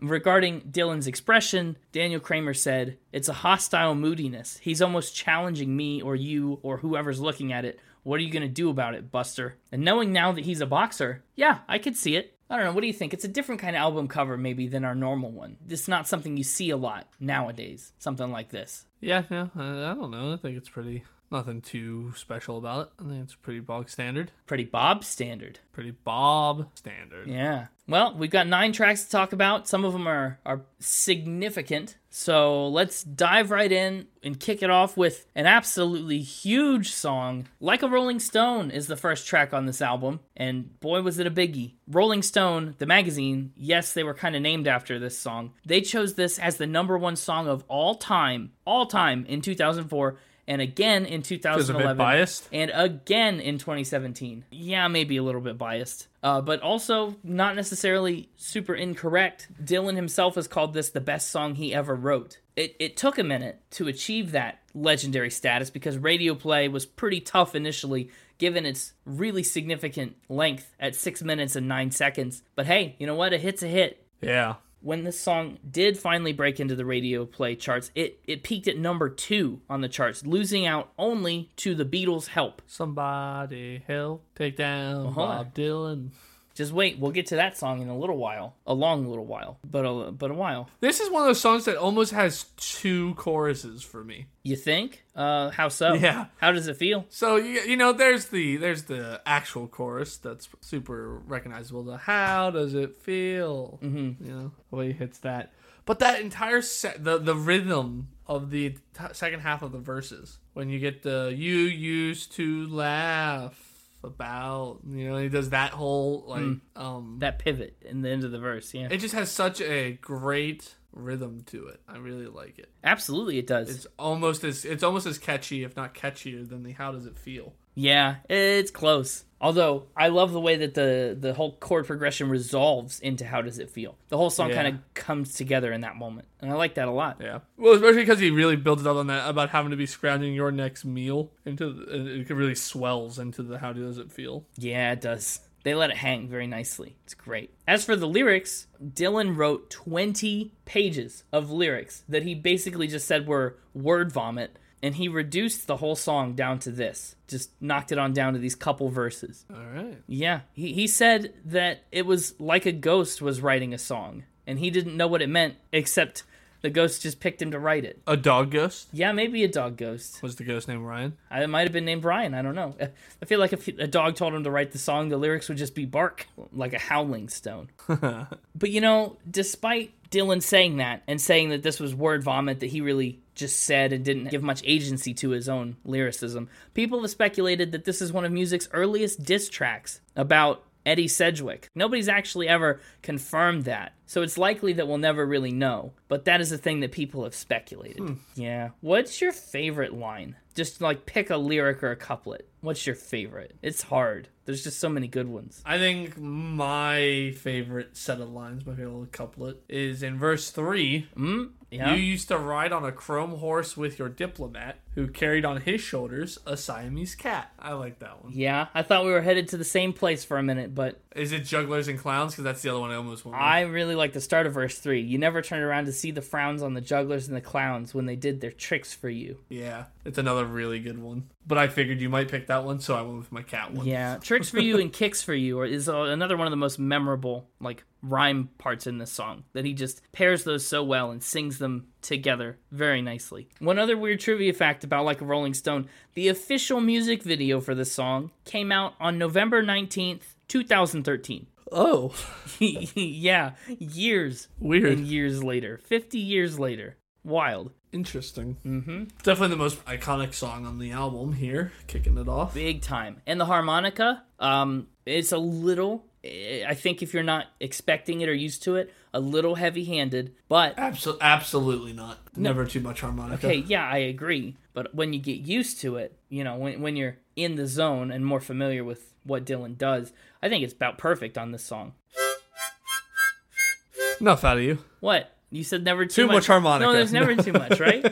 Regarding Dylan's expression, Daniel Kramer said, It's a hostile moodiness. He's almost challenging me or you or whoever's looking at it. What are you going to do about it, Buster? And knowing now that he's a boxer, yeah, I could see it. I don't know. What do you think? It's a different kind of album cover, maybe, than our normal one. It's not something you see a lot nowadays. Something like this. Yeah, yeah. I, I don't know. I think it's pretty. Nothing too special about it. I think it's pretty bog standard. Pretty Bob standard. Pretty Bob standard. Yeah. Well, we've got nine tracks to talk about. Some of them are, are significant. So let's dive right in and kick it off with an absolutely huge song. Like a Rolling Stone is the first track on this album, and boy, was it a biggie. Rolling Stone, the magazine, yes, they were kind of named after this song. They chose this as the number one song of all time, all time in 2004 and again in 2011 biased? and again in 2017 yeah maybe a little bit biased uh, but also not necessarily super incorrect. Dylan himself has called this the best song he ever wrote. It, it took a minute to achieve that legendary status because radio play was pretty tough initially given its really significant length at 6 minutes and 9 seconds. But hey you know what? A hit's a hit. Yeah. When this song did finally break into the radio play charts, it, it peaked at number two on the charts, losing out only to the Beatles' Help. Somebody help take down on. Bob Dylan. Just wait, we'll get to that song in a little while, a long little while, but a, but a while. This is one of those songs that almost has two choruses for me. You think? Uh, how so? (laughs) Yeah. How does it feel? So you, you know, there's the there's the actual chorus that's super recognizable. The how does it feel? Mm-hmm. You know, the way he hits that. But that entire set, the the rhythm of the t- second half of the verses, when you get the you used to laugh about, you know, he does that whole like um That pivot in the end of the verse, yeah. it just has such a great rhythm to it. I really like it. Absolutely, it does. It's almost as it's almost as catchy, if not catchier, than the how does it feel. Yeah, it's close. Although I love the way that the the whole chord progression resolves into how does it feel. The whole song Yeah. kind of comes together in that moment, and I like that a lot. Yeah. Well, especially because he really builds it up on that about having to be scrounging your next meal into it really swells into the how does it feel. Yeah, it does. They let it hang very nicely. It's great. As for the lyrics, Dylan wrote 20 pages of lyrics that he basically just said were word vomit, and he reduced the whole song down to this. Just knocked it on down to these couple verses. All right. Yeah, he, he said that it was like a ghost was writing a song, and he didn't know what it meant, except the ghost just picked him to write it. A dog ghost Yeah, maybe a dog ghost. was the ghost named Ryan. I- It might have been named ryan I don't know. (laughs) I feel like if a dog told him to write the song, the lyrics would just be bark, like a howling stone. (laughs) but you know, despite Dylan saying that and saying that this was word vomit that he really just said and didn't give much agency to his own lyricism, people have speculated that this is one of music's earliest diss tracks about Edie Sedgwick. Nobody's actually ever confirmed that. So it's likely that we'll never really know. But that is a thing that people have speculated. Yeah. What's your favorite line? Just like pick a lyric or a couplet. What's your favorite? It's hard. There's just so many good ones. I think my favorite set of lines, my favorite couplet, is in verse three. Mm? Yeah. You used to ride on a chrome horse with your diplomat, who carried on his shoulders a Siamese cat. I like that one. yeah. I thought we were headed to the same place for a minute, but Is it jugglers and clowns? Because that's the other one I almost went. with. I really like the start of verse 3. You never turned around to see the frowns on the jugglers and the clowns when they did their tricks for you. Yeah, it's another really good one. But I figured you might pick that one, so I went with my cat one. Yeah, tricks for you and (laughs) kicks for you is uh, another one of the most memorable like rhyme parts in this song. That he just pairs those so well and sings them together very nicely. One other weird trivia fact about like a Rolling Stone: the official music video for this song came out on November nineteenth, two thousand thirteen. Oh, (laughs) yeah, years weird. and years later, fifty years later. Wild. Interesting. Mm-hmm. Definitely the most iconic song on the album here, kicking it off. big time. And the harmonica, um, it's a little I think if you're not expecting it or used to it, a little heavy-handed, but Absol- absolutely not. Never too much harmonica. Okay, yeah, I agree. But when you get used to it, you know, when when you're in the zone and more familiar with what Dylan does, I think it's about perfect on this song. Enough out of you. What? You said never too, Too much harmonica. No, there's never too much, (laughs) right?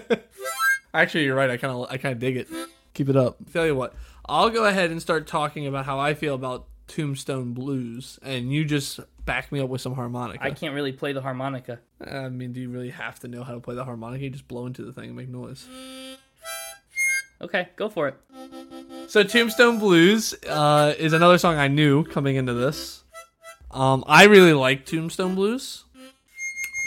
Actually, you're right. I kind of I kind of dig it. Keep it up. Tell you what, I'll go ahead and start talking about how I feel about Tombstone Blues, and you just back me up with some harmonica. I can't really play the harmonica. I mean, do you really have to know how to play the harmonica? You just blow into the thing and make noise. Okay, go for it. So Tombstone Blues uh, is another song I knew coming into this. Um, I really like Tombstone Blues.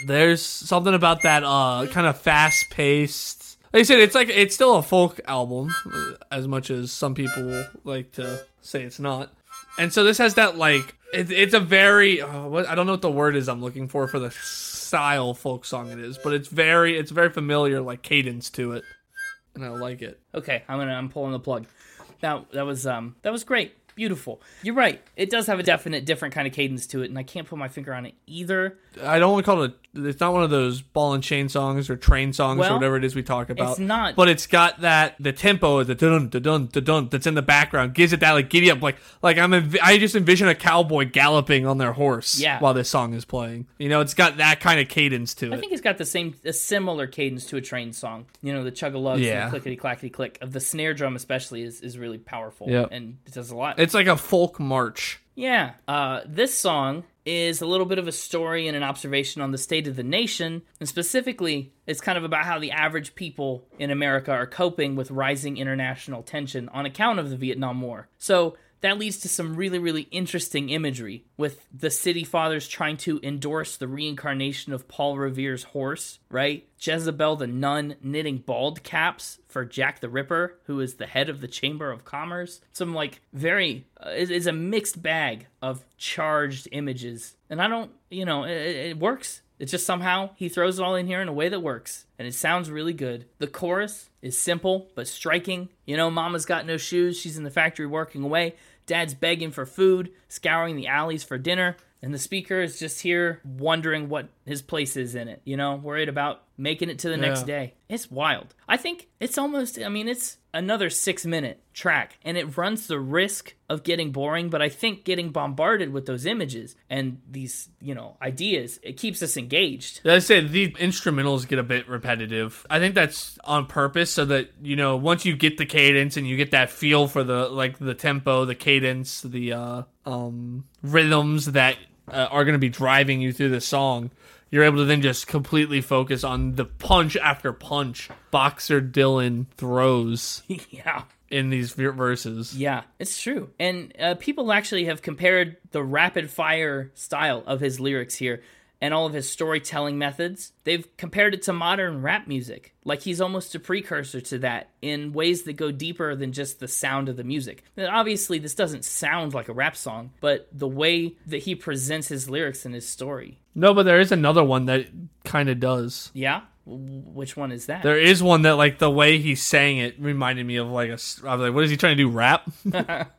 There's something about that uh, kind of fast paced. Like I said, it's like it's still a folk album, uh, as much as some people like to say it's not. And so this has that like it, it's a very uh, what I don't know what the word is I'm looking for for the style folk song it is, but it's very it's very familiar like cadence to it, and I like it. Okay, I'm gonna I'm pulling the plug. That that was um that was great. Beautiful. You're right. It does have a definite different kind of cadence to it, and I can't put my finger on it either. I don't want to call it. A, it's not one of those ball and chain songs or train songs Well, or whatever it is we talk about. it's not. But it's got that the tempo, is the dun dun dun dun dun that's in the background gives it that like giddy up, like like I'm. Env- I just envision a cowboy galloping on their horse Yeah. while this song is playing. You know, it's got that kind of cadence to it. I think it's got the same, a similar cadence to a train song. You know, the chug a lugs Yeah. the clickety clackety click of the snare drum, especially, is, is really powerful. And it does a lot. It's like a folk march. yeah, uh, this song is a little bit of a story and an observation on the state of the nation, and specifically, it's kind of about how the average people in America are coping with rising international tension on account of the Vietnam War. So. That leads to some really, really interesting imagery with the city fathers trying to endorse the reincarnation of Paul Revere's horse, right? Jezebel the nun knitting bald caps for Jack the Ripper, who is the head of the Chamber of Commerce. Some like very, uh, it's a mixed bag of charged images. And I don't, you know, it it works. It's just somehow he throws it all in here in a way that works, and it sounds really good. The chorus is simple but striking. You know, Mama's got no shoes, she's in the factory working away. Dad's begging for food, scouring the alleys for dinner, and the speaker is just here wondering what his place is in it, you know, worried about making it to the next day. It's wild. I think it's almost, I mean, it's another six minute track, and it runs the risk of getting boring, but I think getting bombarded with those images and these, you know, ideas, it keeps us engaged. As I said, the instrumentals get a bit repetitive. I think that's on purpose so that, you know, once you get the cadence and you get that feel for the like the tempo, the cadence, the uh um rhythms that uh, are going to be driving you through the song, you're able to then just completely focus on the punch after punch Boxer Dylan throws (laughs) yeah. in these verses. Yeah, it's true. And uh, people actually have compared the rapid fire style of his lyrics here and all of his storytelling methods. They've compared it to modern rap music. Like he's almost a precursor to that in ways that go deeper than just the sound of the music. Now, obviously, this doesn't sound like a rap song, but the way that he presents his lyrics and his story. No, but there is another one that kind of does. Yeah? Which one is that? There is one that like the way he sang it reminded me of like a. I was like, what is he trying to do? Rap? (laughs)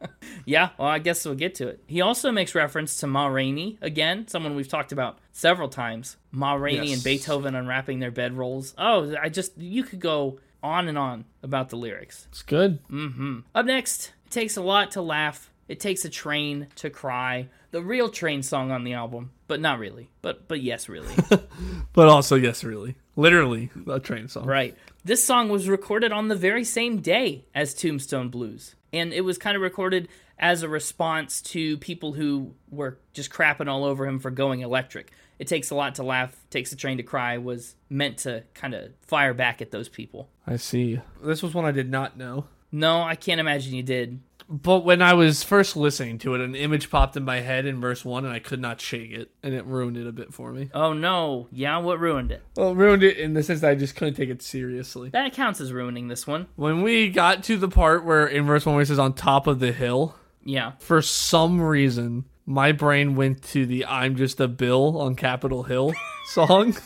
Yeah, well, I guess we'll get to it. He also makes reference to Ma Rainey, again, someone we've talked about several times. Ma Rainey Yes. and Beethoven unwrapping their bedrolls. Oh, I just, you could go on and on about the lyrics. It's good. Mm-hmm. Up next, it takes a lot to laugh. It takes a train to cry. The real train song on the album, but not really. But but yes, really. (laughs) But also, yes, really, literally a train song. Right. This song was recorded on the very same day as Tombstone Blues. And it was kind of recorded as a response to people who were just crapping all over him for going electric. It takes a lot to laugh, takes a train to cry was meant to kind of fire back at those people. I see. This was one I did not know. No, I can't imagine you did. But when I was first listening to it, an image popped in my head in verse one, and I could not shake it, and it ruined it a bit for me. Oh no. Yeah, what ruined it? Well, it ruined it in the sense that I just couldn't take it seriously. That counts as ruining this one. When we got to the part where in verse one where it says on top of the hill, Yeah. for some reason my brain went to the "I'm Just a Bill" on Capitol Hill (laughs) song.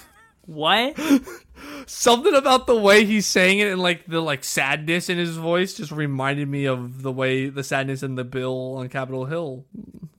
What? (laughs) Something about the way he's saying it and like the like sadness in his voice just reminded me of the way the sadness in the bill on Capitol Hill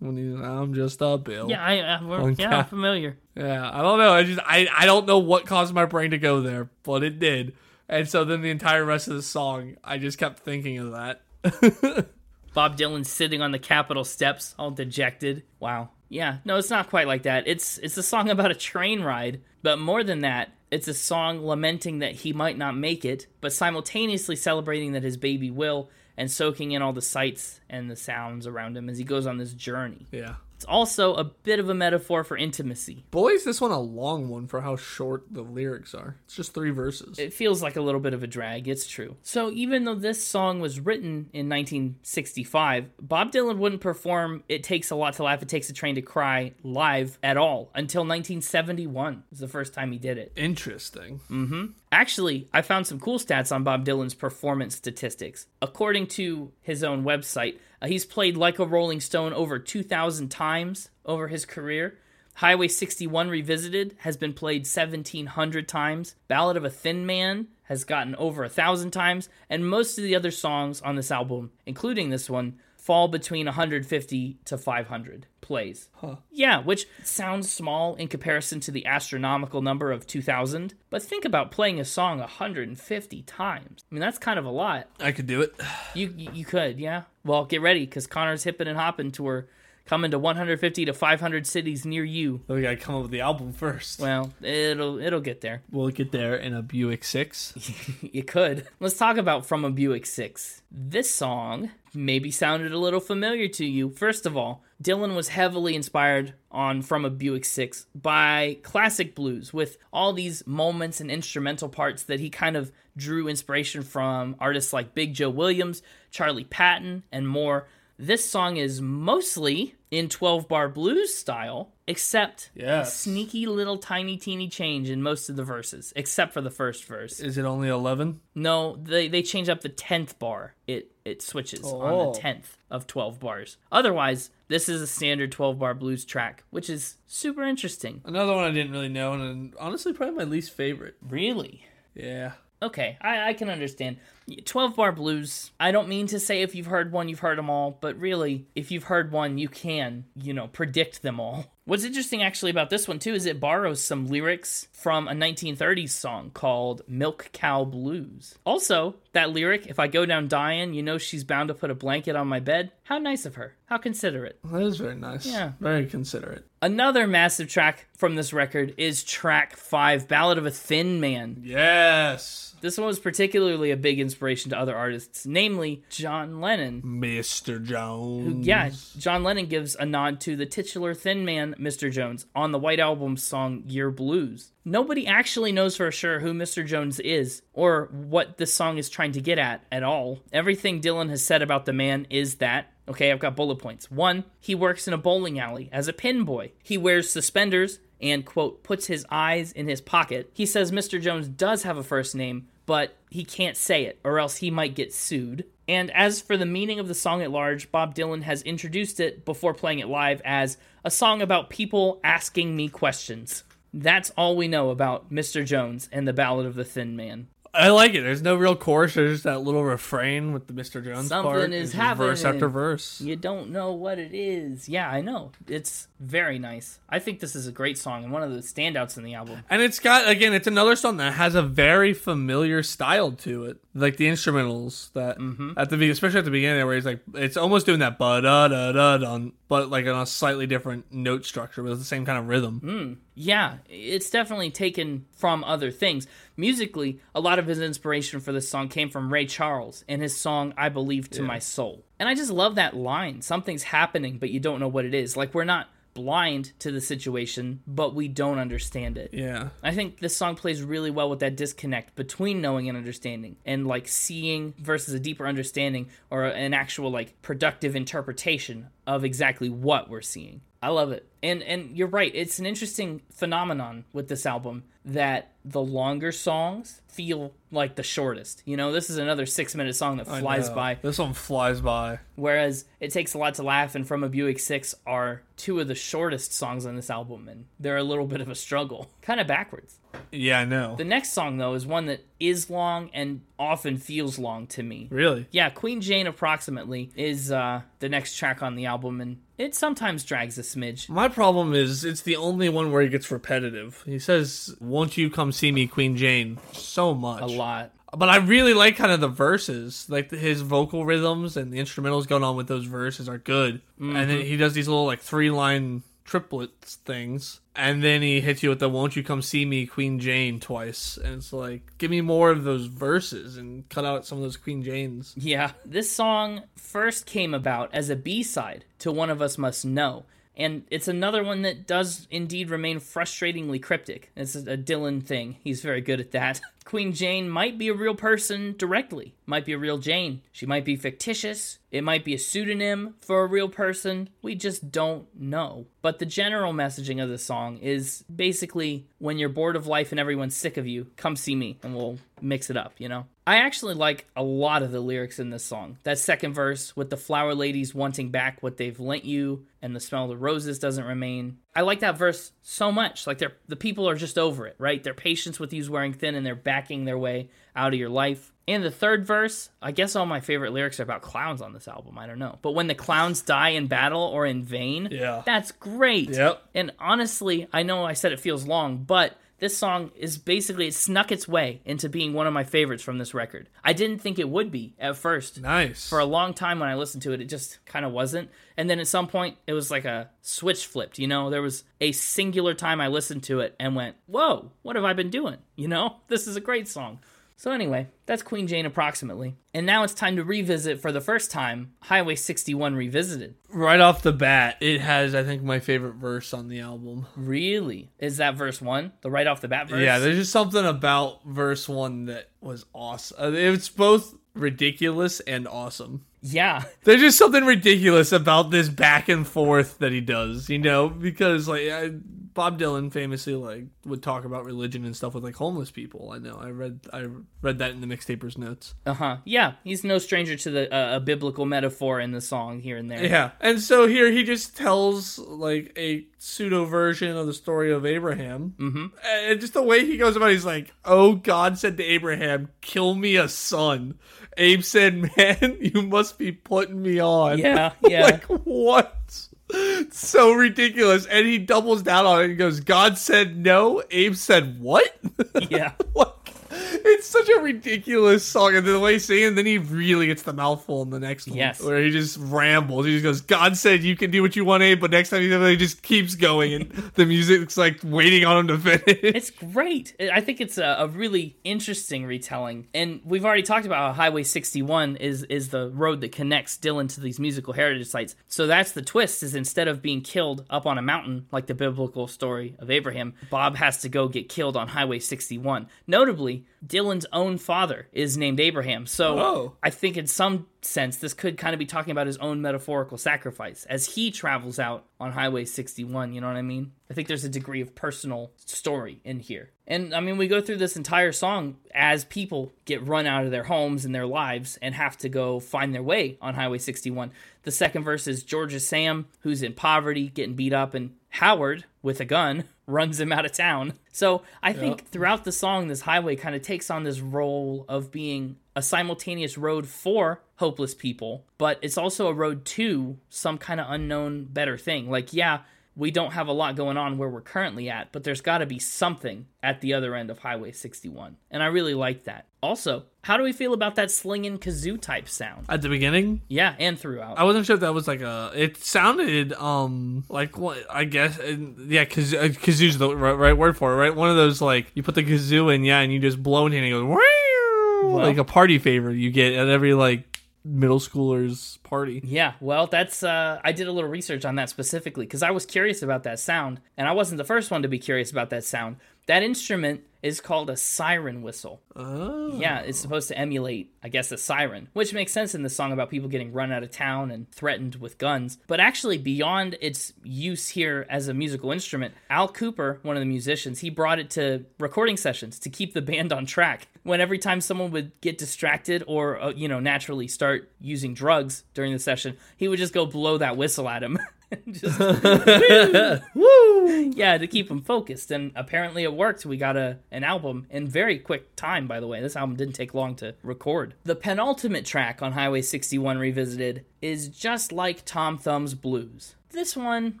when he's I'm just a bill. Yeah, I, I yeah, I'm familiar. Yeah, I don't know. I just I I don't know what caused my brain to go there, but it did. And so then the entire rest of the song, I just kept thinking of that. (laughs) Bob Dylan sitting on the Capitol steps, all dejected. Wow. Yeah, no, it's not quite like that. It's it's a song about a train ride, but more than that, it's a song lamenting that he might not make it, but simultaneously celebrating that his baby will, and soaking in all the sights and the sounds around him as he goes on this journey. yeah. It's also a bit of a metaphor for intimacy. Boy, is this one a long one for how short the lyrics are. It's just three verses. It feels like a little bit of a drag, it's true. So, even though this song was written in 1965, Bob Dylan wouldn't perform It Takes a Lot to Laugh, It Takes a Train to Cry live at all until 1971 was the first time he did it. Interesting. Mm-hmm. Actually, I found some cool stats on Bob Dylan's performance statistics. According to his own website, uh, he's played Like a Rolling Stone over 2,000 times over his career. Highway 61 Revisited has been played 1,700 times. Ballad of a Thin Man has gotten over a thousand times. And most of the other songs on this album, including this one, fall between 150 to 500 plays. Yeah, which sounds small in comparison to the astronomical number of 2,000. But think about playing a song 150 times. I mean, that's kind of a lot. I could do it. (sighs) You you could, yeah. Well, get ready because Connor's Hippin' and Hoppin' tour coming to 150 to 500 cities near you. We gotta come up with the album first. Well, it'll it'll get there. We'll get there in a Buick Six. (laughs) You could. Let's talk about From a Buick 6. This song maybe sounded a little familiar to you. First of all, Dylan was heavily inspired on From a Buick 6 by classic blues with all these moments and instrumental parts that he kind of drew inspiration from artists like Big Joe Williams, Charlie Patton, and more. This song is mostly in 12 bar blues style, except a sneaky little tiny teeny change in most of the verses, except for the first verse. Is it only eleven? No, they they change up the tenth bar. It it switches on Oh. the tenth of twelve bars. Otherwise, this is a standard twelve bar blues track, which is super interesting. Another one I didn't really know, and honestly, probably my least favorite. Really. Yeah. Okay, I, I can understand. 12 bar blues, I don't mean to say if you've heard one, you've heard them all, but really, if you've heard one, you can, you know, predict them all. (laughs) What's interesting actually about this one, too, is it borrows some lyrics from a 1930s song called Milk Cow Blues. Also, that lyric, if I go down dying, you know she's bound to put a blanket on my bed. How nice of her. How considerate. That is very nice. Yeah. Very considerate. Another massive track from this record is track 5, Ballad of a Thin Man. Yes. This one was particularly a big inspiration to other artists, namely John Lennon. Mr. Jones. Yeah, John Lennon gives a nod to the titular thin man, Mr. Jones, on the White Album's song Yer Blues. Nobody actually knows for sure who Mr. Jones is or what this song is trying to get at at all. Everything Dylan has said about the man is that Okay, I've got bullet points. One, he works in a bowling alley as a pin boy. He wears suspenders and, quote, puts his eyes in his pocket. He says Mr. Jones does have a first name, but he can't say it, or else he might get sued. And as for the meaning of the song at large, Bob Dylan has introduced it before playing it live as a song about people asking me questions. That's all we know about Mr. Jones and the Ballad of the Thin Man. I like it. There's no real chorus. There's just that little refrain with the Mr. Jones Something part. is It's just Verse after verse. You don't know what it is. Yeah, I know. It's very nice. I think this is a great song and one of the standouts in the album. And it's got again, it's another song that has a very familiar style to it, like the instrumentals that Mm-hmm. at the especially at the beginning where he's like it's almost doing that ba da da da dun, but like on a slightly different note structure, but it's the same kind of rhythm. Mm. Yeah, it's definitely taken from other things. Musically, a lot of his inspiration for this song came from Ray Charles and his song I Believe to My Soul. And I just love that line. Something's happening, but you don't know what it is. Like, we're not blind to the situation, but we don't understand it. Yeah, I think this song plays really well with that disconnect between knowing and understanding and like seeing versus a deeper understanding or an actual like productive interpretation of exactly what we're seeing. I love it. And and you're right, it's an interesting phenomenon with this album that the longer songs feel like the shortest. You know, this is another 6-minute song that flies by This one flies by. whereas it takes a lot to laugh and from a buick 6 are two of the shortest songs on this album and they're a little bit of a struggle kind of backwards Yeah, I know. the next song though is one that is long and often feels long to me really? yeah queen jane approximately is uh, the next track on the album and it sometimes drags a smidge. My problem is it's the only one where he gets repetitive. He says, "Won't you come see me, Queen Jane?" So much. A lot. But I really like kind of the verses, like the, his vocal rhythms and the instrumentals going on with those verses are good. And mm-hmm. then he does these little like three line triplets things, and then he hits you with the "Won't you come see me, Queen Jane?" twice, and it's like, give me more of those verses and cut out some of those Queen Janes. Yeah. This song first came about as a B side to One of Us Must Know. And it's another one that does indeed remain frustratingly cryptic. It's a Dylan thing. He's very good at that. (laughs) Queen Jane might be a real person directly, might be a real Jane. She might be fictitious. It might be a pseudonym for a real person. We just don't know. But the general messaging of the song is basically when you're bored of life and everyone's sick of you, come see me and we'll mix it up, you know? I actually like a lot of the lyrics in this song. That second verse with the flower ladies wanting back what they've lent you and the smell of the roses doesn't remain. I like that verse so much. Like they're the people are just over it, right? Their patience with you's wearing thin and they're backing their way out of your life. And the third verse, I guess all my favorite lyrics are about clowns on this album. I don't know. But when the clowns die in battle or in vain, Yeah. that's great. Yep. And honestly, I know I said it feels long, but this song is basically it snuck its way into being one of my favorites from this record. I didn't think it would be at first. Nice. For a long time when I listened to it, it just kind of wasn't. And then at some point, it was like a switch flipped. You know, there was a singular time I listened to it and went, "Whoa, what have I been doing?" You know, (laughs) this is a great song. So anyway, that's Queen Jane approximately. And now it's time to revisit for the first time Highway 61 Revisited. right off the bat, it has I think my favorite verse on the album. Really? Is that verse 1? The right off the bat verse? Yeah, there's just something about verse one that was awesome. Uh, It's both ridiculous and awesome. Yeah. There's just something ridiculous about this back and forth that he does, you know, because like I, Bob Dylan famously like would talk about religion and stuff with like homeless people. I know. I read I read that in the mixtapers notes. Uh-huh. Yeah, he's no stranger to the uh, a biblical metaphor in the song here and there. Yeah, and so here he just tells like a pseudo version of the story of Abraham, mm-hmm. and just the way he goes about, it, he's like, "Oh, God said to Abraham, kill me a son." Abe said, "Man, (laughs) you must be putting me on." Yeah, (laughs) yeah. like what? (laughs) So ridiculous, and he doubles down on it and goes, "God said no." Abe said, "What?" (laughs) Yeah. like it's such a ridiculous song, and the way he's singing, then he really gets the mouthful in the next one, Yes. where he just rambles. He just goes, "God said you can do what you want, Abe," but next time he does it, he just keeps going, and (laughs) the music's like waiting on him to finish. It's great. I think it's a, a really interesting retelling. And we've already talked about how Highway 61 is is the road that connects Dylan to these musical heritage sites. So that's the twist is instead of being killed up on a mountain like the biblical story of Abraham, Bob has to go get killed on Highway 61. Notably, Dylan's own father is named Abraham. So Oh. I think in some sense this could kind of be talking about his own metaphorical sacrifice as he travels out on Highway 61, you know what I mean? I think there's a degree of personal story in here. And I mean, we go through this entire song as people get run out of their homes and their lives and have to go find their way on Highway 61. The second verse is Georgia Sam, who's in poverty, getting beat up, and Howard, with a gun, (laughs) runs him out of town. So I think throughout the song, this highway kind of takes on this role of being a simultaneous road for hopeless people, but it's also a road to some kind of unknown better thing. Like, yeah, we don't have a lot going on where we're currently at, but there's got to be something at the other end of Highway 61. And I really like that. Also, how do we feel about that slinging kazoo type sound? At the beginning, Yeah, and throughout. I wasn't sure if that was like a. It sounded um like what I guess and, yeah kaz- uh, kazoo's the right, right word for it right one of those like you put the kazoo in yeah and you just blow it in and it goes "Wow," like a party favor you get at every like middle schooler's party. Yeah, well, that's uh, I did a little research on that specifically because I was curious about that sound, and I wasn't the first one to be curious about that sound. That instrument is called a siren whistle. Oh. Yeah, it's supposed to emulate, I guess, a siren, which makes sense in the song about people getting run out of town and threatened with guns. But actually, beyond its use here as a musical instrument, Al Kooper, one of the musicians, he brought it to recording sessions to keep the band on track. When every time someone would get distracted or, uh, you know, naturally start using drugs during the session, he would just go blow that whistle at him. (laughs) (laughs) just (laughs) woo, yeah, to keep them focused. And apparently it worked. We got a an album in very quick time. By the way, this album didn't take long to record. The penultimate track on Highway 61 Revisited is just like Tom Thumb's Blues. This one,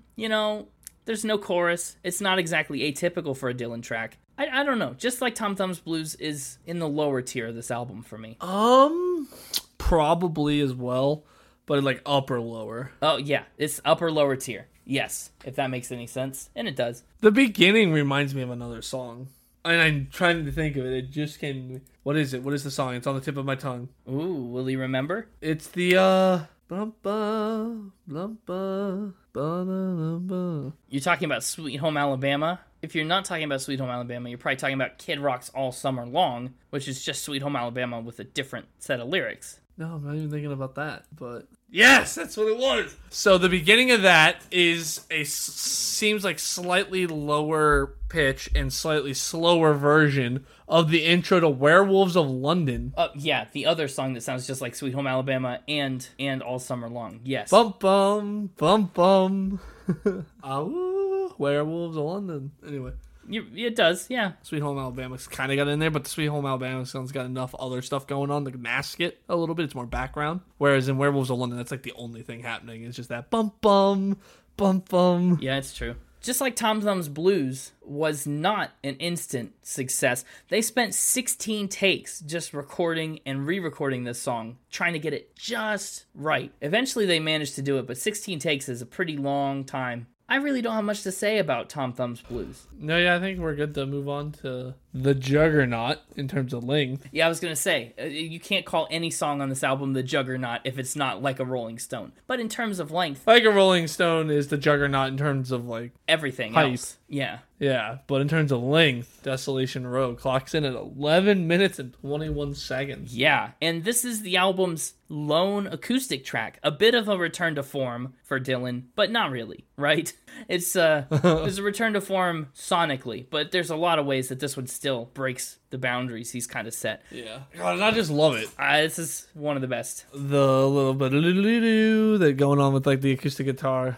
you know, there's no chorus. It's not exactly atypical for a Dylan track. I, I don't know. Just like Tom Thumb's Blues is in the lower tier of this album for me. Um, probably as well, but like upper lower. Oh, yeah. It's upper lower tier. Yes, if that makes any sense. And it does. The beginning reminds me of another song. And I'm trying to think of it. It just came. What is it? What is the song? It's on the tip of my tongue. Ooh, will he remember? It's the uh bumpa blumpa ba You're talking about Sweet Home Alabama. If you're not talking about Sweet Home Alabama, you're probably talking about Kid Rock's All Summer Long, which is just Sweet Home Alabama with a different set of lyrics. No, I'm not even thinking about that. But yes, that's what it was. So the beginning of that is a s- seems like slightly lower pitch and slightly slower version of the intro to Werewolves of London. Uh, yeah, the other song that sounds just like Sweet Home Alabama and and All Summer Long. Yes. Bum bum bum bum. (laughs) ah, woo, Werewolves of London. Anyway. You, it does, yeah. Sweet Home Alabama's kind of got in there, but the Sweet Home Alabama song's got enough other stuff going on to mask it a little bit. It's more background. Whereas in Werewolves of London, that's like the only thing happening. It's just that bum bum bum bum. Yeah, it's true. Just like Tom Thumb's Blues was not an instant success, they spent 16 takes just recording and re recording this song, trying to get it just right. Eventually, they managed to do it, but 16 takes is a pretty long time. I really don't have much to say about Tom Thumb's Blues. No, yeah, I think we're good to move on to the Juggernaut in terms of length. Yeah, I was gonna say uh, you can't call any song on this album the Juggernaut if it's not like a Rolling Stone. But in terms of length, Like a Rolling Stone is the Juggernaut in terms of like everything Hype. else, yeah, yeah, but in terms of length, Desolation Row clocks in at 11 minutes and 21 seconds. Yeah, and this is the album's lone acoustic track, a bit of a return to form for Dylan, but not really, right? (laughs) It's uh (laughs) it's a return to form sonically, but there's a lot of ways that this one still breaks the boundaries he's kind of set. Yeah. God, I just love it. Uh, this is one of the best. The little bit that going on with like the acoustic guitar.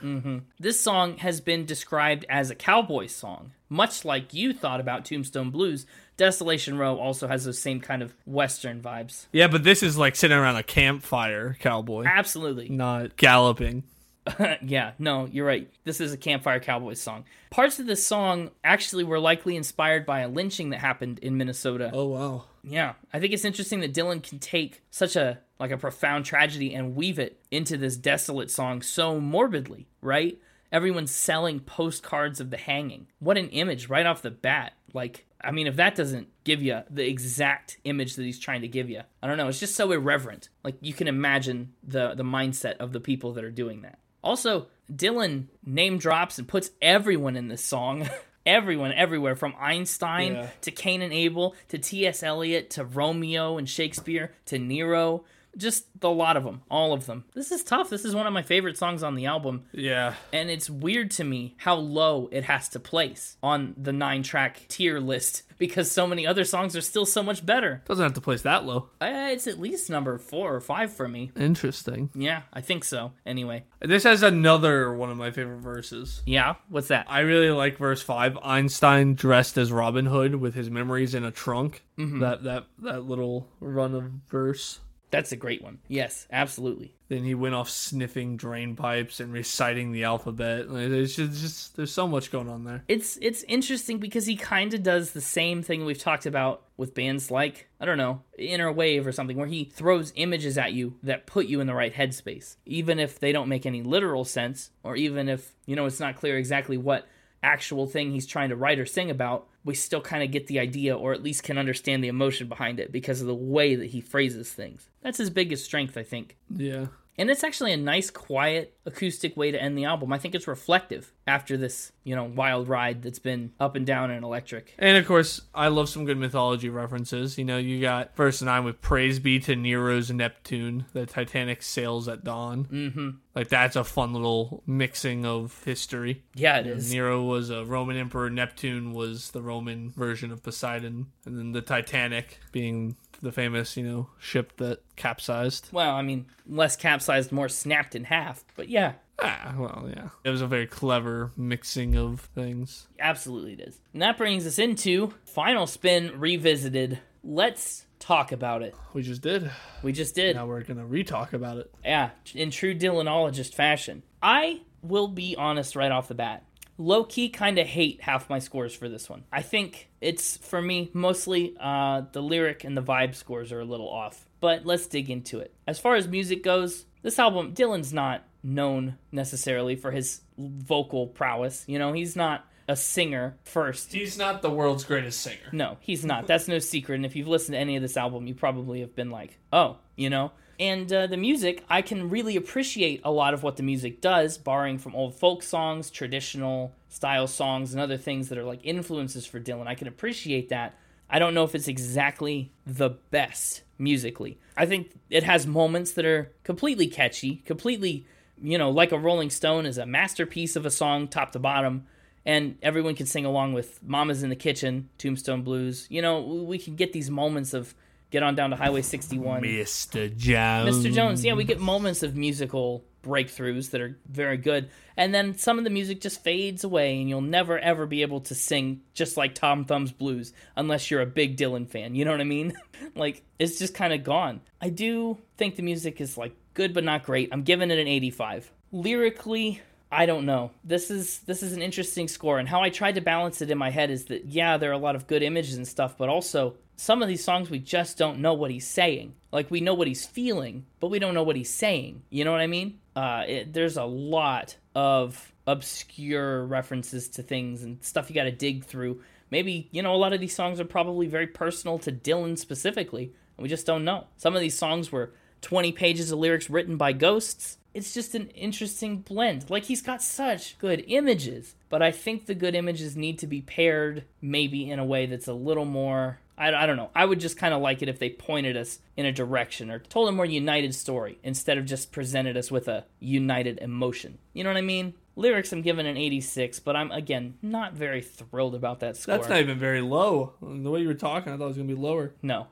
This song has been described as a cowboy song. Much like you thought about Tombstone Blues, Desolation Row also has those same kind of western vibes. Yeah, but this is like sitting around a campfire cowboy, Absolutely. not galloping. (laughs) yeah, no, you're right. This is a Campfire Cowboys song. Parts of this song actually were likely inspired by a lynching that happened in Minnesota. Oh wow. Yeah, I think it's interesting that Dylan can take such a like a profound tragedy and weave it into this desolate song so morbidly, right? Everyone's selling postcards of the hanging. What an image right off the bat. Like, I mean, if that doesn't give you the exact image that he's trying to give you, I don't know. It's just so irreverent. Like, you can imagine the the mindset of the people that are doing that. Also, Dylan name drops and puts everyone in this song. (laughs) everyone, everywhere, from Einstein Yeah. to Cain and Abel to T.S. Eliot to Romeo and Shakespeare to Nero. Just a lot of them, all of them. This is tough. This is one of my favorite songs on the album. Yeah. And it's weird to me how low it has to place on the nine track tier list because so many other songs are still so much better. Doesn't have to place that low. Uh, it's at least number four or five for me. Interesting. Yeah, I think so. Anyway, This has another one of my favorite verses. yeah, what's that? I really like verse five. Einstein dressed as Robin Hood with his memories in a trunk. That that that little run of verse. That's a great one. Yes, absolutely. Then he went off sniffing drain pipes and reciting the alphabet. There's just, just there's so much going on there. It's it's interesting because he kind of does the same thing we've talked about with bands like I don't know Inner Wave or something, where he throws images at you that put you in the right headspace, even if they don't make any literal sense, or even if you know it's not clear exactly what actual thing he's trying to write or sing about. We still kind of get the idea, or at least can understand the emotion behind it because of the way that he phrases things. That's his biggest strength, I think. Yeah. And it's actually a nice, quiet, acoustic way to end the album. I think it's reflective after this, you know, wild ride that's been up and down and electric. And of course, I love some good mythology references. You know, you got verse nine with "Praise be to Nero's Neptune, the Titanic sails at dawn." Mm-hmm. Like that's a fun little mixing of history. Yeah, it is. Nero was a Roman emperor. Neptune was the Roman version of Poseidon, and then the Titanic being the famous, you know, ship that capsized. Well, I mean, less capsized, more snapped in half. But yeah, Ah, well, yeah. It was a very clever mixing of things. absolutely it is. And that brings us into Final Spin Revisited. Let's talk about it. We just did. We just did. Now we're gonna re-talk about it. Yeah, in true Dylanologist fashion. I will be honest right off the bat. Low key, kind of hate half my scores for this one. I think it's, for me, mostly uh, the lyric and the vibe scores are a little off. But let's dig into it. As far as music goes, this album, Dylan's not known necessarily for his vocal prowess. You know, he's not a singer first. He's not the world's greatest singer. No, he's not. That's no secret. And if you've listened to any of this album, you probably have been like, oh, you know? And uh, the music, I can really appreciate a lot of what the music does, barring from old folk songs, traditional style songs, and other things that are like influences for Dylan. I can appreciate that. I don't know if it's exactly the best musically. I think it has moments that are completely catchy, completely, you know, like a Rolling Stone is a masterpiece of a song top to bottom and everyone can sing along with Mama's in the Kitchen, Tombstone Blues. You know, we can get these moments of get on down to Highway 61. Mr. Jones. Mr. Jones, yeah, we get moments of musical breakthroughs that are very good. And then some of the music just fades away, and you'll never ever be able to sing just like Tom Thumb's Blues unless you're a big Dylan fan. You know what I mean? (laughs) like, it's just kind of gone. I do think the music is like good but not great. I'm giving it an 85. Lyrically, I don't know. This is this is an interesting score, and how I tried to balance it in my head is that yeah, there are a lot of good images and stuff, but also some of these songs we just don't know what he's saying. Like we know what he's feeling, but we don't know what he's saying. You know what I mean? Uh, it, there's a lot of obscure references to things and stuff you got to dig through. Maybe you know a lot of these songs are probably very personal to Dylan specifically, and we just don't know. Some of these songs were 20 pages of lyrics written by ghosts it's just an interesting blend. Like he's got such good images, but I think the good images need to be paired maybe in a way that's a little more. I, I don't know. I would just kind of like it if they pointed us in a direction or told a more united story instead of just presented us with a united emotion. You know what I mean? Lyrics, I'm giving an 86, but I'm again not very thrilled about that score. That's not even very low. The way you were talking, I thought it was gonna be lower. No,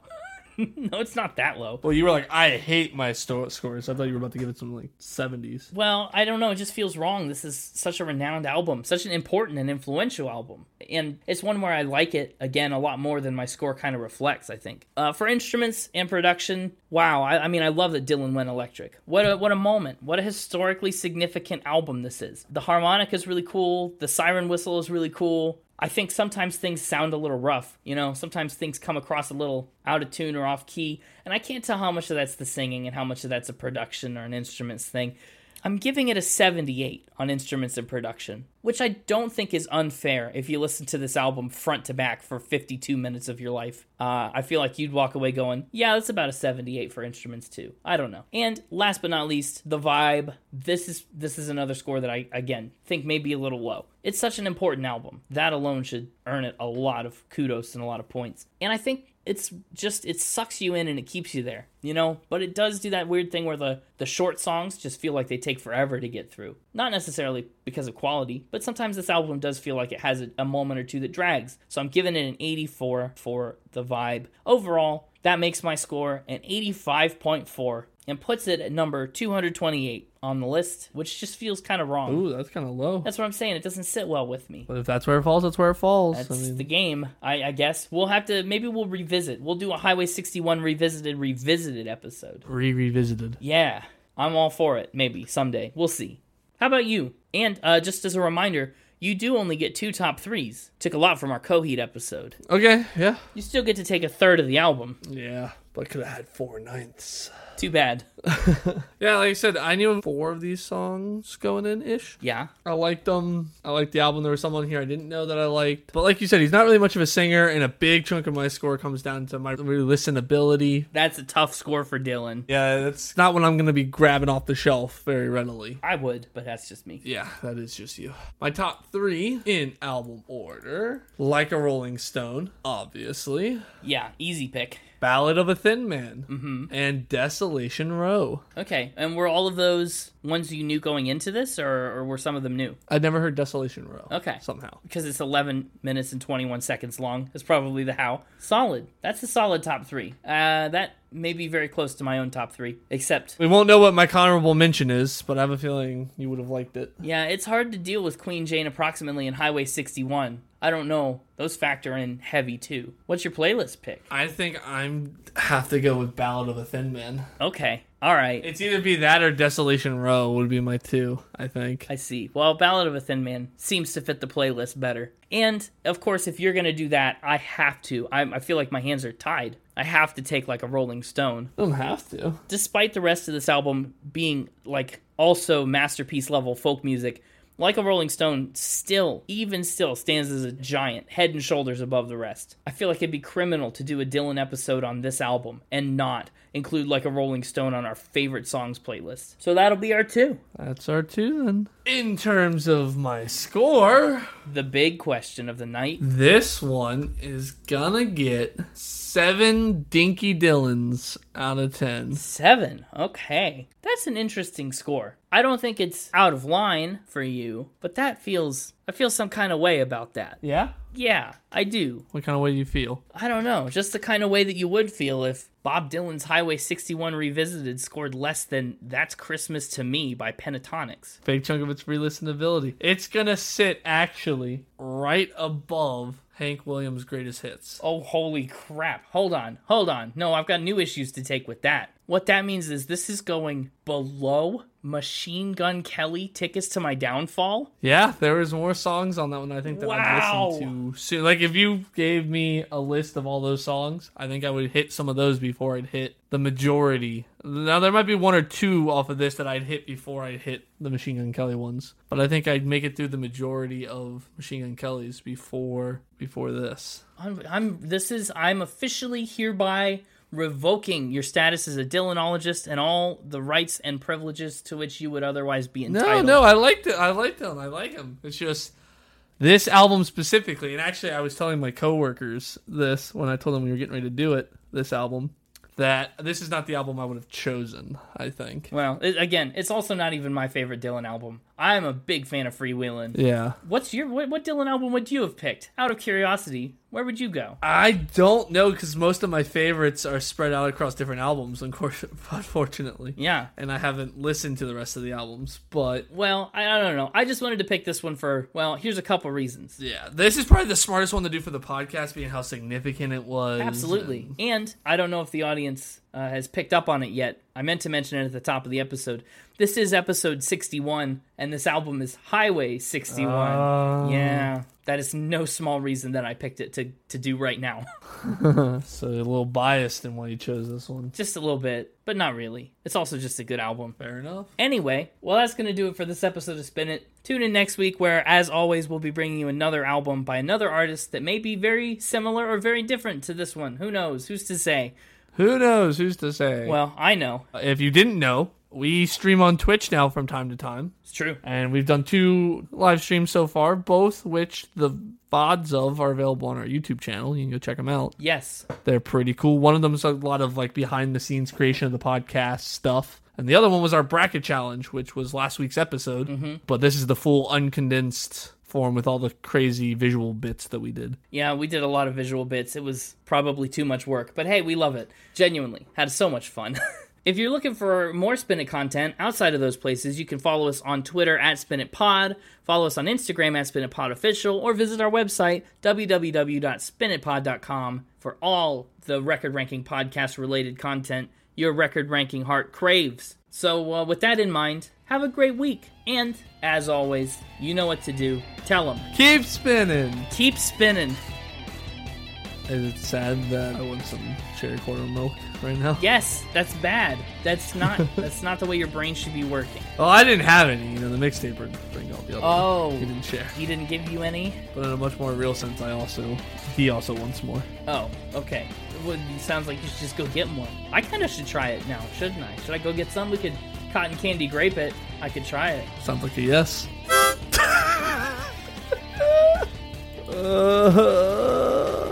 (laughs) no, it's not that low. Well, you were like, I hate my sto- scores. I thought you were about to give it some like seventies. Well, I don't know. It just feels wrong. This is such a renowned album, such an important and influential album, and it's one where I like it again a lot more than my score kind of reflects. I think uh, for instruments and production, wow. I, I mean, I love that Dylan went electric. What a what a moment. What a historically significant album this is. The harmonica is really cool. The siren whistle is really cool. I think sometimes things sound a little rough. You know, sometimes things come across a little out of tune or off key, and I can't tell how much of that's the singing and how much of that's a production or an instruments thing. I'm giving it a 78 on instruments and production, which I don't think is unfair if you listen to this album front to back for 52 minutes of your life. Uh, I feel like you'd walk away going, yeah, that's about a 78 for instruments too. I don't know. And last but not least, the vibe. This is this is another score that I again think may be a little low. It's such an important album. That alone should earn it a lot of kudos and a lot of points. And I think it's just it sucks you in and it keeps you there you know? But it does do that weird thing where the the short songs just feel like they take forever to get through. Not necessarily because of quality but sometimes this album does feel like it has a, a moment or two that drags. So i'm giving it an 84 for the vibe. Overall that makes my score an 85.4 and puts it at number 228 on the list, which just feels kind of wrong. Ooh, that's kind of low. That's what I'm saying. It doesn't sit well with me. But if that's where it falls, that's where it falls. That's I mean, the game, I, I guess. We'll have to, maybe we'll revisit. We'll do a Highway 61 revisited, revisited episode. re revisited. Yeah, I'm all for it. Maybe someday. We'll see. How about you? And uh, just as a reminder, you do only get two top threes. Took a lot from our Coheed episode. Okay, yeah, You still get to take a third of the album. yeah. But could have had four ninths. Too bad. (laughs) Yeah, like I said, I knew four of these songs going in ish. Yeah. I liked them. I liked the album. There was someone here I didn't know that I liked. But like you said, he's not really much of a singer, and a big chunk of my score comes down to my listenability. That's a tough score for Dylan. Yeah, that's not what I'm going to be grabbing off the shelf very readily. I would, but that's just me. Yeah, that is just you. My top three in album order Like a Rolling Stone, obviously. Yeah, easy pick. Ballad of a Thin Man, mm-hmm. and Desolation Row. Okay, and were all of those ones you knew going into this, or, or were some of them new? I'd never heard Desolation Row. Okay. Somehow. Because it's 11 minutes and 21 seconds long. That's probably the how. Solid. That's a solid top three. Uh, that may be very close to my own top three, except, We won't know what my honorable mention is, but I have a feeling you would have liked it. yeah, it's hard to deal with Queen Jane approximately in Highway 61. I don't know. Those factor in heavy too. What's your playlist pick? I think I'm have to go with Ballad of a Thin Man. Okay. All right. It's either be that or Desolation Row would be my two, I think. I see. Well, Ballad of a Thin Man seems to fit the playlist better. And of course, if you're gonna do that, I have to. I'm, I feel like my hands are tied. I have to take like a Rolling Stone. don't have to. Despite the rest of this album being like also masterpiece level folk music, like a Rolling Stone still, even still, stands as a giant, head and shoulders above the rest. I feel like it'd be criminal to do a Dylan episode on this album and not include like a Rolling Stone on our favorite songs playlist. So that'll be our two. That's our two then. In terms of my score, The big question of the night. this one is gonna get seven Dinky Dillons out of ten. Seven. Okay. That's an interesting score. I don't think it's out of line for you, but that feels. I feel some kind of way about that. Yeah? Yeah, I do. What kind of way do you feel? I don't know. Just the kind of way that you would feel if Bob Dylan's Highway 61 Revisited scored less than That's Christmas to Me by Pentatonix. Big chunk of its re-listenability. It's gonna sit actually right above Hank Williams' greatest hits. Oh, holy crap. Hold on. Hold on. No, I've got new issues to take with that. What that means is this is going below Machine Gun Kelly Tickets to My Downfall. Yeah, there was more songs on that one I think that Wow. I'd listen to soon. Like if you gave me a list of all those songs, I think I would hit some of those before I'd hit the majority. Now there might be one or two off of this that I'd hit before I'd hit the Machine Gun Kelly ones, but I think I'd make it through the majority of Machine Gun Kelly's before before this. I'm, I'm this is I'm officially hereby revoking your status as a Dylanologist and all the rights and privileges to which you would otherwise be entitled. No, no, I liked it. I liked him. I like him. It's just this album specifically, and actually, I was telling my coworkers this when I told them we were getting ready to do it. This album, that this is not the album I would have chosen. I think. Well, it, again, it's also not even my favorite Dylan album. I'm a big fan of freewheeling. Yeah, What's your what, what Dylan album would you have picked? Out of curiosity, where would you go? I don't know because most of my favorites are spread out across different albums. Uncourse- (laughs) Unfortunately, Yeah. and I haven't listened to the rest of the albums, but. Well, I, I don't know. I just wanted to pick this one for well, here's a couple reasons. Yeah, this is probably the smartest one to do for the podcast, being how significant it was. Absolutely. and- And I don't know if the audience uh, has picked up on it yet. I meant to mention it at the top of the episode. This is episode 61, and this album is Highway 61. Oh. Yeah. That is no small reason that I picked it to, to do right now. (laughs) So a little biased in why you chose this one. just a little bit, but not really. It's also just a good album. Fair enough. Anyway, well, that's going to do it for this episode of Spin It. Tune in next week, where, as always, we'll be bringing you another album by another artist that may be very similar or very different to this one. Who knows? Who's to say? Who knows? Who's to say? Well, I know. if you didn't know, we stream on Twitch now from time to time, It's true. and we've done two live streams so far, both which the VODs of are available on our YouTube channel. You can go check them out. Yes. They're pretty cool. One of them is a lot of like behind the scenes creation of the podcast stuff. And the other one was our bracket challenge, which was last week's episode. Mm-hmm. But this is the full uncondensed form with all the crazy visual bits that we did. Yeah, we did a lot of visual bits. It was probably too much work, but hey, we love it. Genuinely. Had so much fun. (laughs) if you're looking for more Spin It content outside of those places, you can follow us on Twitter at Spin It Pod, follow us on Instagram at Spin It Pod Official, or visit our website, www.spinitpod.com, for all the record ranking podcast related content your record ranking heart craves. So, uh, with that in mind, have a great week. And, as always, you know what to do. Tell them. Keep spinning! Keep spinning. Is it sad that I want some cherry quarter milk right now? Yes, that's bad. That's not (laughs) that's not the way your brain should be working. Well, I didn't have any. You know, the mixtape would bring all the other. Oh. he didn't share. He didn't give you any? But in a much more real sense, I also he also wants more. Oh, okay. Well, it sounds like you should just go get more. I kind of should try it now, shouldn't I? Should I go get some? We could cotton candy grape it. I could try it. Sounds like a yes. uh, (laughs) (laughs)